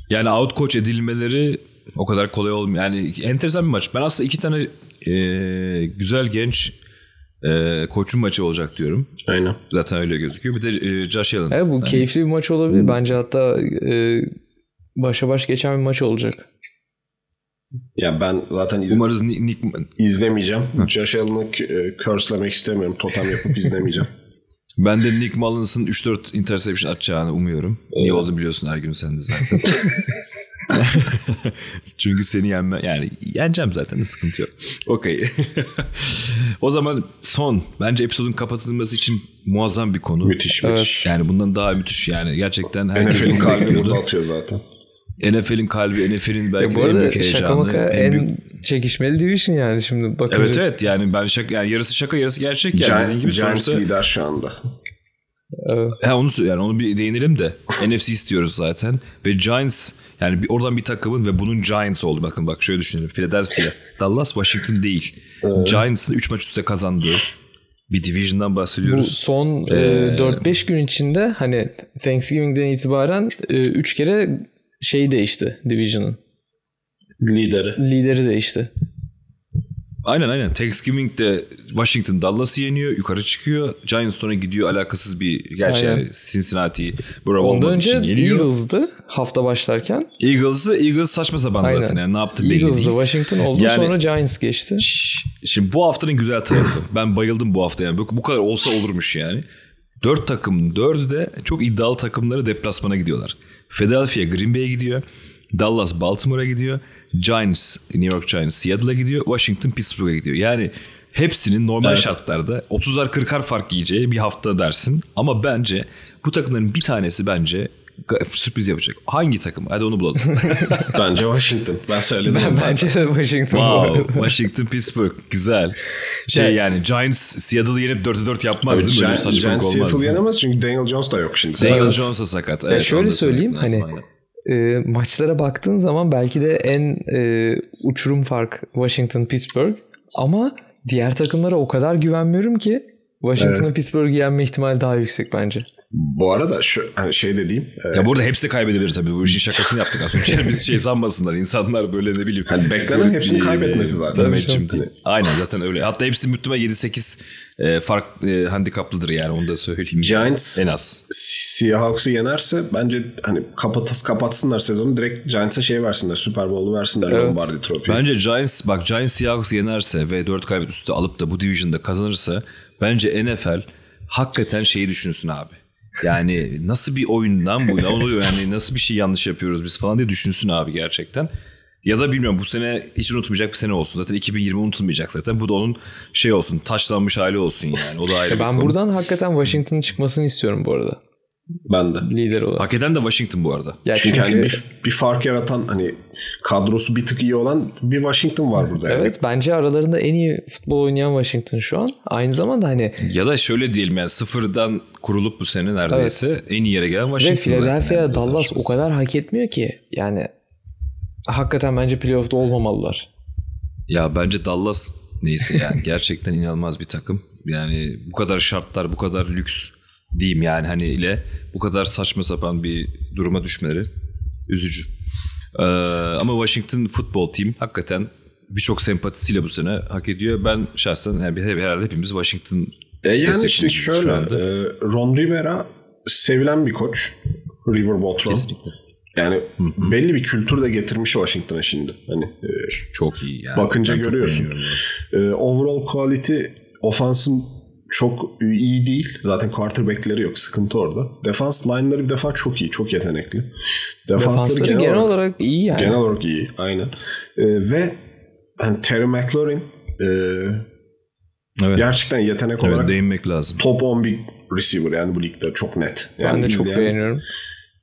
yani out coach edilmeleri o kadar kolay olmuyor. Yani enteresan bir maç. Ben aslında iki tane e, güzel genç e, koçun maçı olacak diyorum. Aynen. Zaten öyle gözüküyor. Bir de e, Josh Allen. Evet bu keyifli bir maç olabilir. Bence hatta e, başa baş geçen bir maç olacak. Ya ben zaten iz- Umarız Nick, Nick izlemeyeceğim. Josh Allen'ı e, curse'lemek istemiyorum. Totem yapıp izlemeyeceğim. [LAUGHS] ben de Nick Mullins'ın 3-4 interception atacağını umuyorum. Niye oldu biliyorsun Ergün sen de zaten. [LAUGHS] Çünkü seni yenme yani yeneceğim zaten de sıkıntı yok. Okey. [LAUGHS] o zaman son bence episodun kapatılması için muazzam bir konu. Müthiş müthiş. Yani bundan daha müthiş yani gerçekten herkes NFL'in bunu kalbini bekliyordu. burada atıyor zaten. NFL'in kalbi, NFL'in belki bu en büyük şaka heyecanı. maka en en, büyük- çekişmeli division yani şimdi bakınca. Evet evet yani ben şaka yani yarısı şaka yarısı gerçek yani dediğin Giant, gibi Giants sonuçta lider şu anda. Ha onu yani onu bir değinelim de [LAUGHS] NFC istiyoruz zaten ve Giants yani bir, oradan bir takımın ve bunun Giants oldu bakın bak şöyle düşünelim Philadelphia, Dallas, Washington değil. Giants'ın 3 maç üstte kazandığı bir division'dan Bu bahsediyoruz. son e, Ee, 4-5 gün içinde hani Thanksgiving'den itibaren 3 kere şey değişti Division'ın. Lideri. Lideri değişti. Aynen aynen. Thanksgiving'de Washington Dallas'ı yeniyor. Yukarı çıkıyor. Giants sonra gidiyor alakasız bir gerçi Aynen. yani Cincinnati'yi bravo Ondan önce için yeniyor. Eagles'dı hafta başlarken. Eagles'ı Eagles saçma sapan Aynen. zaten yani ne yaptı belli Eagles'dı değil. Washington oldu Yani- sonra Giants geçti. Şş, Şimdi bu haftanın güzel tarafı. [LAUGHS] Ben bayıldım bu hafta yani. Bu bu kadar olsa olurmuş yani. Dört takım, dördü de çok iddialı takımları deplasmana gidiyorlar. Philadelphia Green Bay'e gidiyor. Dallas Baltimore'a gidiyor. Giants, New York Giants Seattle'a gidiyor. Washington Pittsburgh'a gidiyor. Yani hepsinin normal Evet. şartlarda 30'ar 40'ar fark yiyeceği bir hafta dersin. Ama bence bu takımların bir tanesi bence sürpriz yapacak. Hangi takım? Hadi onu bulalım. [LAUGHS] Bence Washington. Ben söyledim Ben zaten. bence de Washington Wow. Washington Pittsburgh güzel. Şey Yani- yani Giants Seattle'ı yenip 4'e 4 yapmaz değil mi? Böyle bir Giants saçmalık Giants olmaz. Seattle değil mi? yenemez çünkü Daniel Jones da yok şimdi. Daniel Evet. Jones da sakat. Ya Evet, şöyle onu da söyleyeyim hani aynen. e, maçlara baktığın zaman belki de en e, uçurum fark Washington Pittsburgh ama diğer takımlara o kadar güvenmiyorum ki Washington'ın Pittsburgh'ı yenme ihtimali daha yüksek bence. Bu arada şu hani şey dediğim e, Ya burada hepsi kaybedebilir tabii. Bu işin şakasını yaptık az önce. [LAUGHS] Biz şey sanmasınlar. İnsanlar böyle ne bileyim. Hani beklenen hepsini bir- kaybetmesi zaten. Tabii canım. değil. Aynen zaten öyle. Hatta hepsi muhtemelen 7-8 e, fark e, handikaplıdır yani onu da söyleyeyim. Giants En az. Seahawks'ı yenerse bence hani kapat, kapatsınlar sezonu direkt Giants'a şey versinler. Super Bowl'u versinler Evet. Lombardi Trophy. Bence Giants bak Giants Seahawks yenerse ve 4 kaybet üstü alıp da bu division'da kazanırsa bence NFL hakikaten şeyi düşünsün abi. Yani nasıl bir oyundan bu ne oluyor yani nasıl bir şey yanlış yapıyoruz biz falan diye düşünsün abi gerçekten. Ya da bilmiyorum bu sene hiç unutmayacak bir sene olsun. Zaten 2020 unutulmayacak zaten. Bu da onun şey olsun taşlanmış hali olsun yani. O da ayrı ben buradan hakikaten Washington'ın çıkmasını istiyorum bu arada. Ben de. Lider olarak. Hak eden de Washington bu arada. Ya Çünkü, çünkü, hani bir, bir fark yaratan hani kadrosu bir tık iyi olan bir Washington var burada. Yani. evet bence aralarında en iyi futbol oynayan Washington şu an. Aynı zamanda hani Ya da şöyle diyelim yani sıfırdan kurulup bu sene neredeyse en iyi yere gelen ve Washington zaten. Philadelphia Yani Dallas o kadar hak etmiyor ki. Yani hakikaten bence playoff'ta olmamalılar. Ya bence Dallas neyse yani [LAUGHS] gerçekten inanılmaz bir takım. Yani bu kadar şartlar, bu kadar lüks diyeyim yani hani ile bu kadar saçma sapan bir duruma düşmeleri üzücü. Ee, ama Washington Football Team hakikaten birçok sempatisiyle bu sene hak ediyor. Ben şahsen yani herhalde hepimiz Washington E yani şimdi şöyle e, Ron Rivera sevilen bir koç. Riverboat Ron. kesinlikle. Yani belli bir kültür de getirmiş Washington'a şimdi. Hani e, Çok iyi yani. Bakınca Ben görüyorsun. e, overall quality ofansın çok iyi değil. Zaten quarterback'leri yok. Sıkıntı orada. Defans line'ları bir defa çok iyi. Çok yetenekli. Defansları, Defansları genel, genel, olarak, olarak iyi yani. genel olarak iyi. Aynen. E, ve hani Terry McLaurin e, Evet. gerçekten yetenek evet olarak değinmek lazım. top 10 bir receiver yani bu ligde çok net. Yani ben de çok izleyen, beğeniyorum.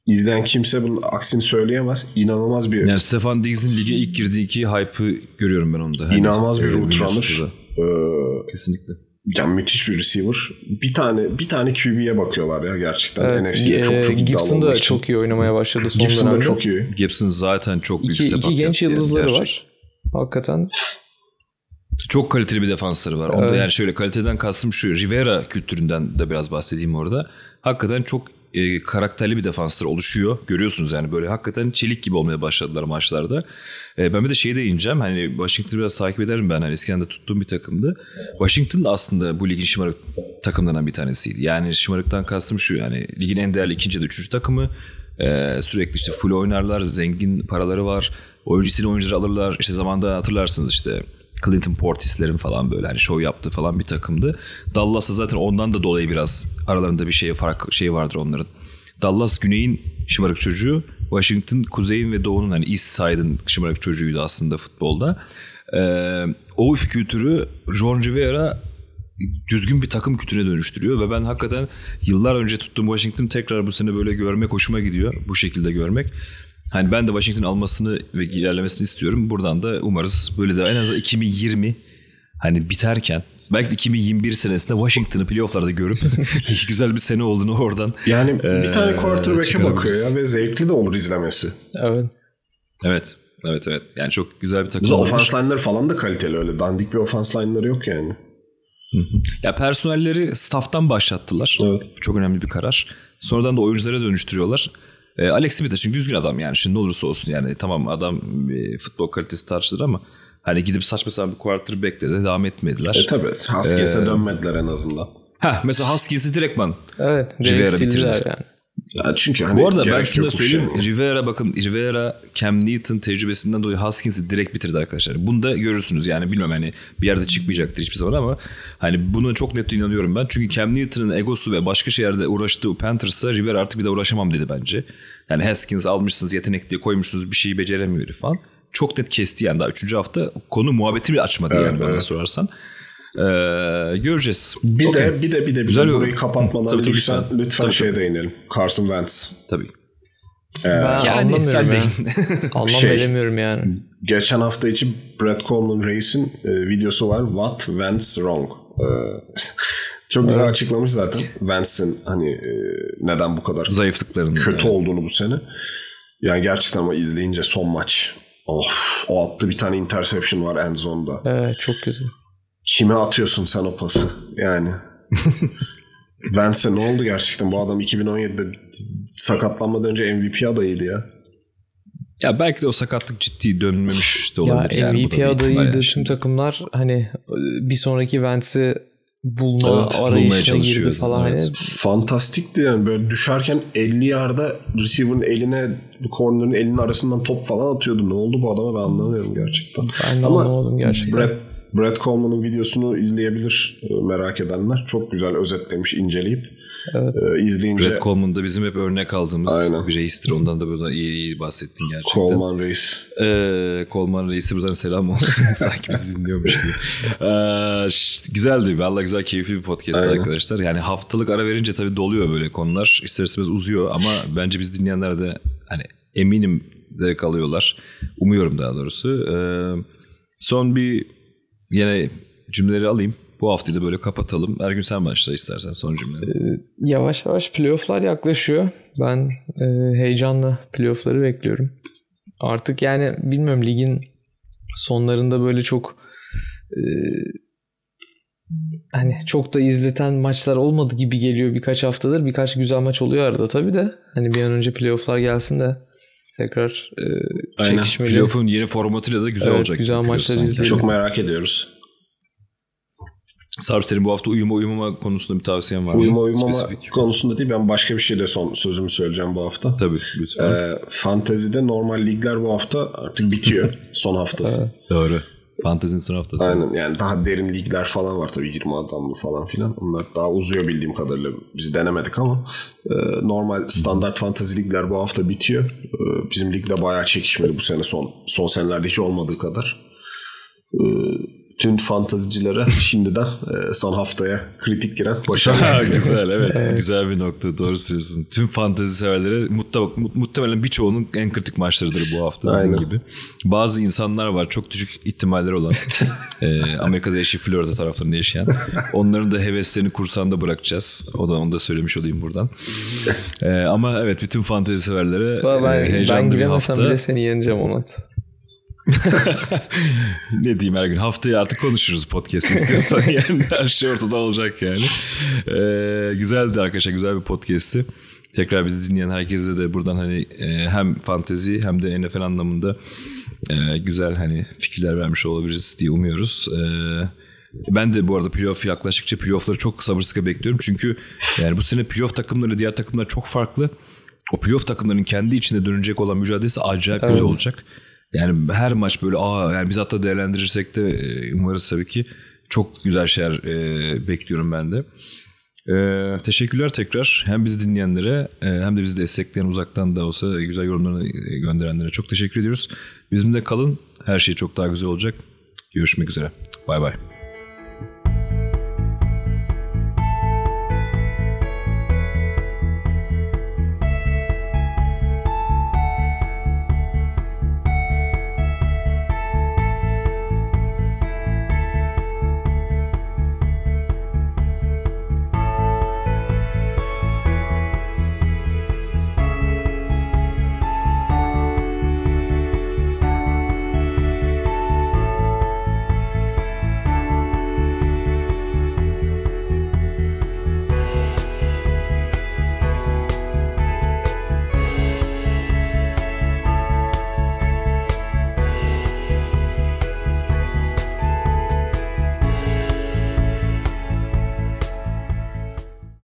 izleyen kimse bunun aksini söyleyemez. İnanılmaz bir Yani Stefan Diggs'in lige ilk girdiği iki hype'ı görüyorum ben onda. Hani, inanılmaz bir e, route runner. Ee, Kesinlikle. Yani müthiş bir receiver. Bir tane bir tane QB'ye bakıyorlar ya gerçekten. Evet, NFC'ye e, çok çok Gibson da için. çok iyi oynamaya başladı son Gibson da dönemde. çok iyi. Gibson zaten çok büyük İki, iki genç yıldızları gerçek. var. Hakikaten Çok kaliteli bir defansları var. Onda Evet. yani şöyle kaliteden kastım şu. Rivera kültüründen de biraz bahsedeyim orada. Hakikaten çok e, karakterli bir defansları oluşuyor. Görüyorsunuz yani böyle hakikaten çelik gibi olmaya başladılar maçlarda. E, ben bir de şeyi de ineceğim. Hani Washington'ı biraz takip ederim ben. Hani eskiden de tuttuğum bir takımdı. Washington da aslında bu ligin şımarık takımlarından bir tanesiydi. Yani şımarıktan kastım şu yani ligin en değerli ikinci ya da üçüncü takımı. Ee, sürekli işte full oynarlar, zengin paraları var. Oyuncu oyuncuları alırlar. İşte zamanda hatırlarsınız işte Clinton Portis'lerin falan böyle hani show yaptığı falan bir takımdı. Dallas'ta zaten ondan da dolayı biraz aralarında bir şey fark şey vardır onların. Dallas Güney'in şımarık çocuğu. Washington kuzeyin ve doğunun hani East Side'ın şımarık çocuğuydu aslında futbolda. Ee, o kültürü Ron Rivera düzgün bir takım kültürüne dönüştürüyor ve ben hakikaten yıllar önce tuttuğum Washington'ı tekrar bu sene böyle görmek hoşuma gidiyor. Bu şekilde görmek. Hani ben de Washington almasını ve ilerlemesini istiyorum. Buradan da umarız böyle de en azından 2020 hani biterken belki de 2021 senesinde Washington'ı playofflarda görüp [LAUGHS] güzel bir sene olduğunu oradan Yani bir tane quarterback'e bakıyor ya ve zevkli de olur izlemesi. Evet. Evet. Evet evet. Yani çok güzel bir takım. Offense line'ları falan da kaliteli öyle. Dandik bir offense line'ları yok yani. Ya personelleri staff'tan başlattılar. Evet. Bu çok önemli bir karar. Sonradan da oyunculara dönüştürüyorlar. E, Alex Smith de çünkü düzgün adam yani. Şimdi ne olursa olsun yani tamam adam e, futbol kalitesi tartışılır ama hani gidip saçma sapan bir quarterback'le de devam etmediler. E tabi. Ee, Haskells'e dönmediler en azından. Heh, mesela Huskies'i direktman. Evet. Rivera bitirdi. yani. Ya çünkü hani Bu arada ben şunu da söyleyeyim. yani. Rivera bakın Rivera Cam Newton tecrübesinden dolayı Huskins'i direkt bitirdi arkadaşlar. Bunu da görürsünüz yani bilmem hani bir yerde çıkmayacaktır hiçbir zaman ama hani buna çok net inanıyorum ben. Çünkü Cam Newton'ın egosu ve başka şeylerde uğraştığı Panthers'a Rivera artık bir daha uğraşamam dedi bence. Yani Haskins almışsınız yetenek diye koymuşsunuz bir şeyi beceremiyor falan. Çok net kesti yani daha 3. hafta konu muhabbeti bile açmadı Evet, yani bana evet. sorarsan. Ee, göreceğiz. Bir Okey. de bir de bir de bir Güzel de burayı kapatmadan Tabii, tabii, lütfen lütfen. lütfen Tabii, şeye değinelim. Carson Wentz. Tabii. Ben Yani anlamıyorum sen ya. de [LAUGHS] Anlam Şey- veremiyorum yani. Geçen hafta içi Brett Coleman Reis'in e, videosu var. What went wrong? E, [LAUGHS] çok güzel açıklamış zaten. Wentz'in hani e, neden bu kadar zayıflıklarını. kötü yani. olduğunu bu sene. Yani gerçekten ama izleyince son maç. Oh, o attı bir tane interception var end zone'da. Evet çok kötü. Kime atıyorsun sen o pası? Yani. [LAUGHS] Wentz'e ne oldu gerçekten? Bu adam 2017'de sakatlanmadan önce MVP adayıydı ya. Ya belki de o sakatlık ciddi dönmemiş de Ya olabilir. yani. Da MVP yani tüm şimdi. takımlar hani bir sonraki Vance'i bulma Evet, arayışına girdi falan. evet. Hani Fantastikti yani böyle düşerken 50 yarda receiver'ın eline corner'ın elinin arasından top falan atıyordu. Ne oldu bu adama ben anlamıyorum gerçekten. ben de Ama anlamadım gerçekten. Brett, Brett Coleman'ın videosunu izleyebilir e, merak edenler. Çok güzel özetlemiş, inceleyip. Evet. E, izleyince Brett Coleman da bizim hep örnek aldığımız Aynen. bir reistir. Ondan da burada iyi, iyi bahsettin gerçekten. Coleman Reis. Ee, Coleman reisi buradan selam olsun. [LAUGHS] Sanki bizi dinliyormuş gibi. Ee, güzeldi. Valla güzel keyifli bir podcast Aynen. arkadaşlar. Yani haftalık ara verince tabii doluyor böyle konular. İster istemez uzuyor ama bence biz dinleyenler de hani eminim zevk alıyorlar. Umuyorum daha doğrusu. Ee, son bir yine cümleleri alayım. Bu haftayı da böyle kapatalım. Ergün sen başla istersen son cümleleri. Yavaş yavaş playofflar yaklaşıyor. Ben e, heyecanla playoffları bekliyorum. Artık yani bilmiyorum ligin sonlarında böyle çok e, hani çok da izleten maçlar olmadı gibi geliyor birkaç haftadır. Birkaç güzel maç oluyor arada tabii de. Hani bir an önce playofflar gelsin de tekrar e, Aynen. çekişmeli. Playoff'un yeni formatıyla da güzel Evet, olacak. güzel maçlar izleyelim. Çok merak ediyoruz. Sarp senin bu hafta uyuma uyumama konusunda bir tavsiyen var mı? Uyuma uyumama Spesifik. konusunda değil ben başka bir şeyde son sözümü söyleyeceğim bu hafta. Tabii lütfen. Ee, fantezide normal ligler bu hafta artık bitiyor. [LAUGHS] son haftası. Doğru. Fantezinin son haftası. Aynen yani daha derin ligler falan var tabii 20 adamlı falan filan. Onlar daha uzuyor bildiğim kadarıyla. Biz denemedik ama e, normal standart fantasy ligler bu hafta bitiyor. E, bizim ligde bayağı çekişmeli bu sene son son senelerde hiç olmadığı kadar. E, tüm fantazicilere şimdiden e, son haftaya kritik giren [LAUGHS] başarılar. güzel evet. Güzel bir nokta doğru söylüyorsun. Tüm fantezi severlere muhtemelen, muhtemelen birçoğunun en kritik maçlarıdır bu hafta dediğin Aynen. gibi. Bazı insanlar var çok düşük ihtimalleri olan [LAUGHS] e, Amerika'da yaşayıp Florida taraflarında yaşayan. Onların da heveslerini kursanda bırakacağız. O da onu da söylemiş olayım buradan. E, ama evet bütün fantezi severlere e, ben, heyecanlı ben bir giremesem hafta. bile seni yeneceğim Onat. [LAUGHS] ne diyeyim her gün haftaya artık konuşuruz podcast'ı istiyorsan [LAUGHS] yani her şey ortada olacak yani. Ee, güzeldi arkadaşlar güzel bir podcast'ti. Tekrar bizi dinleyen herkese de buradan hani e, hem fantezi hem de NFL anlamında e, güzel hani fikirler vermiş olabiliriz diye umuyoruz. E, ben de bu arada playoff yaklaştıkça playoff'ları çok sabırsızlıkla bekliyorum. Çünkü yani bu sene playoff takımları diğer takımlar çok farklı. O playoff takımların kendi içinde dönecek olan mücadelesi acayip güzel olacak. Yani her maç böyle aa yani biz hatta değerlendirirsek de e, umarız tabii ki çok güzel şeyler e, bekliyorum ben de. Ee, teşekkürler tekrar. Hem bizi dinleyenlere e, hem de bizi destekleyen uzaktan da olsa güzel yorumlarını e, gönderenlere çok teşekkür ediyoruz. Bizimle kalın. Her şey çok daha güzel olacak. Görüşmek üzere. Bay bay.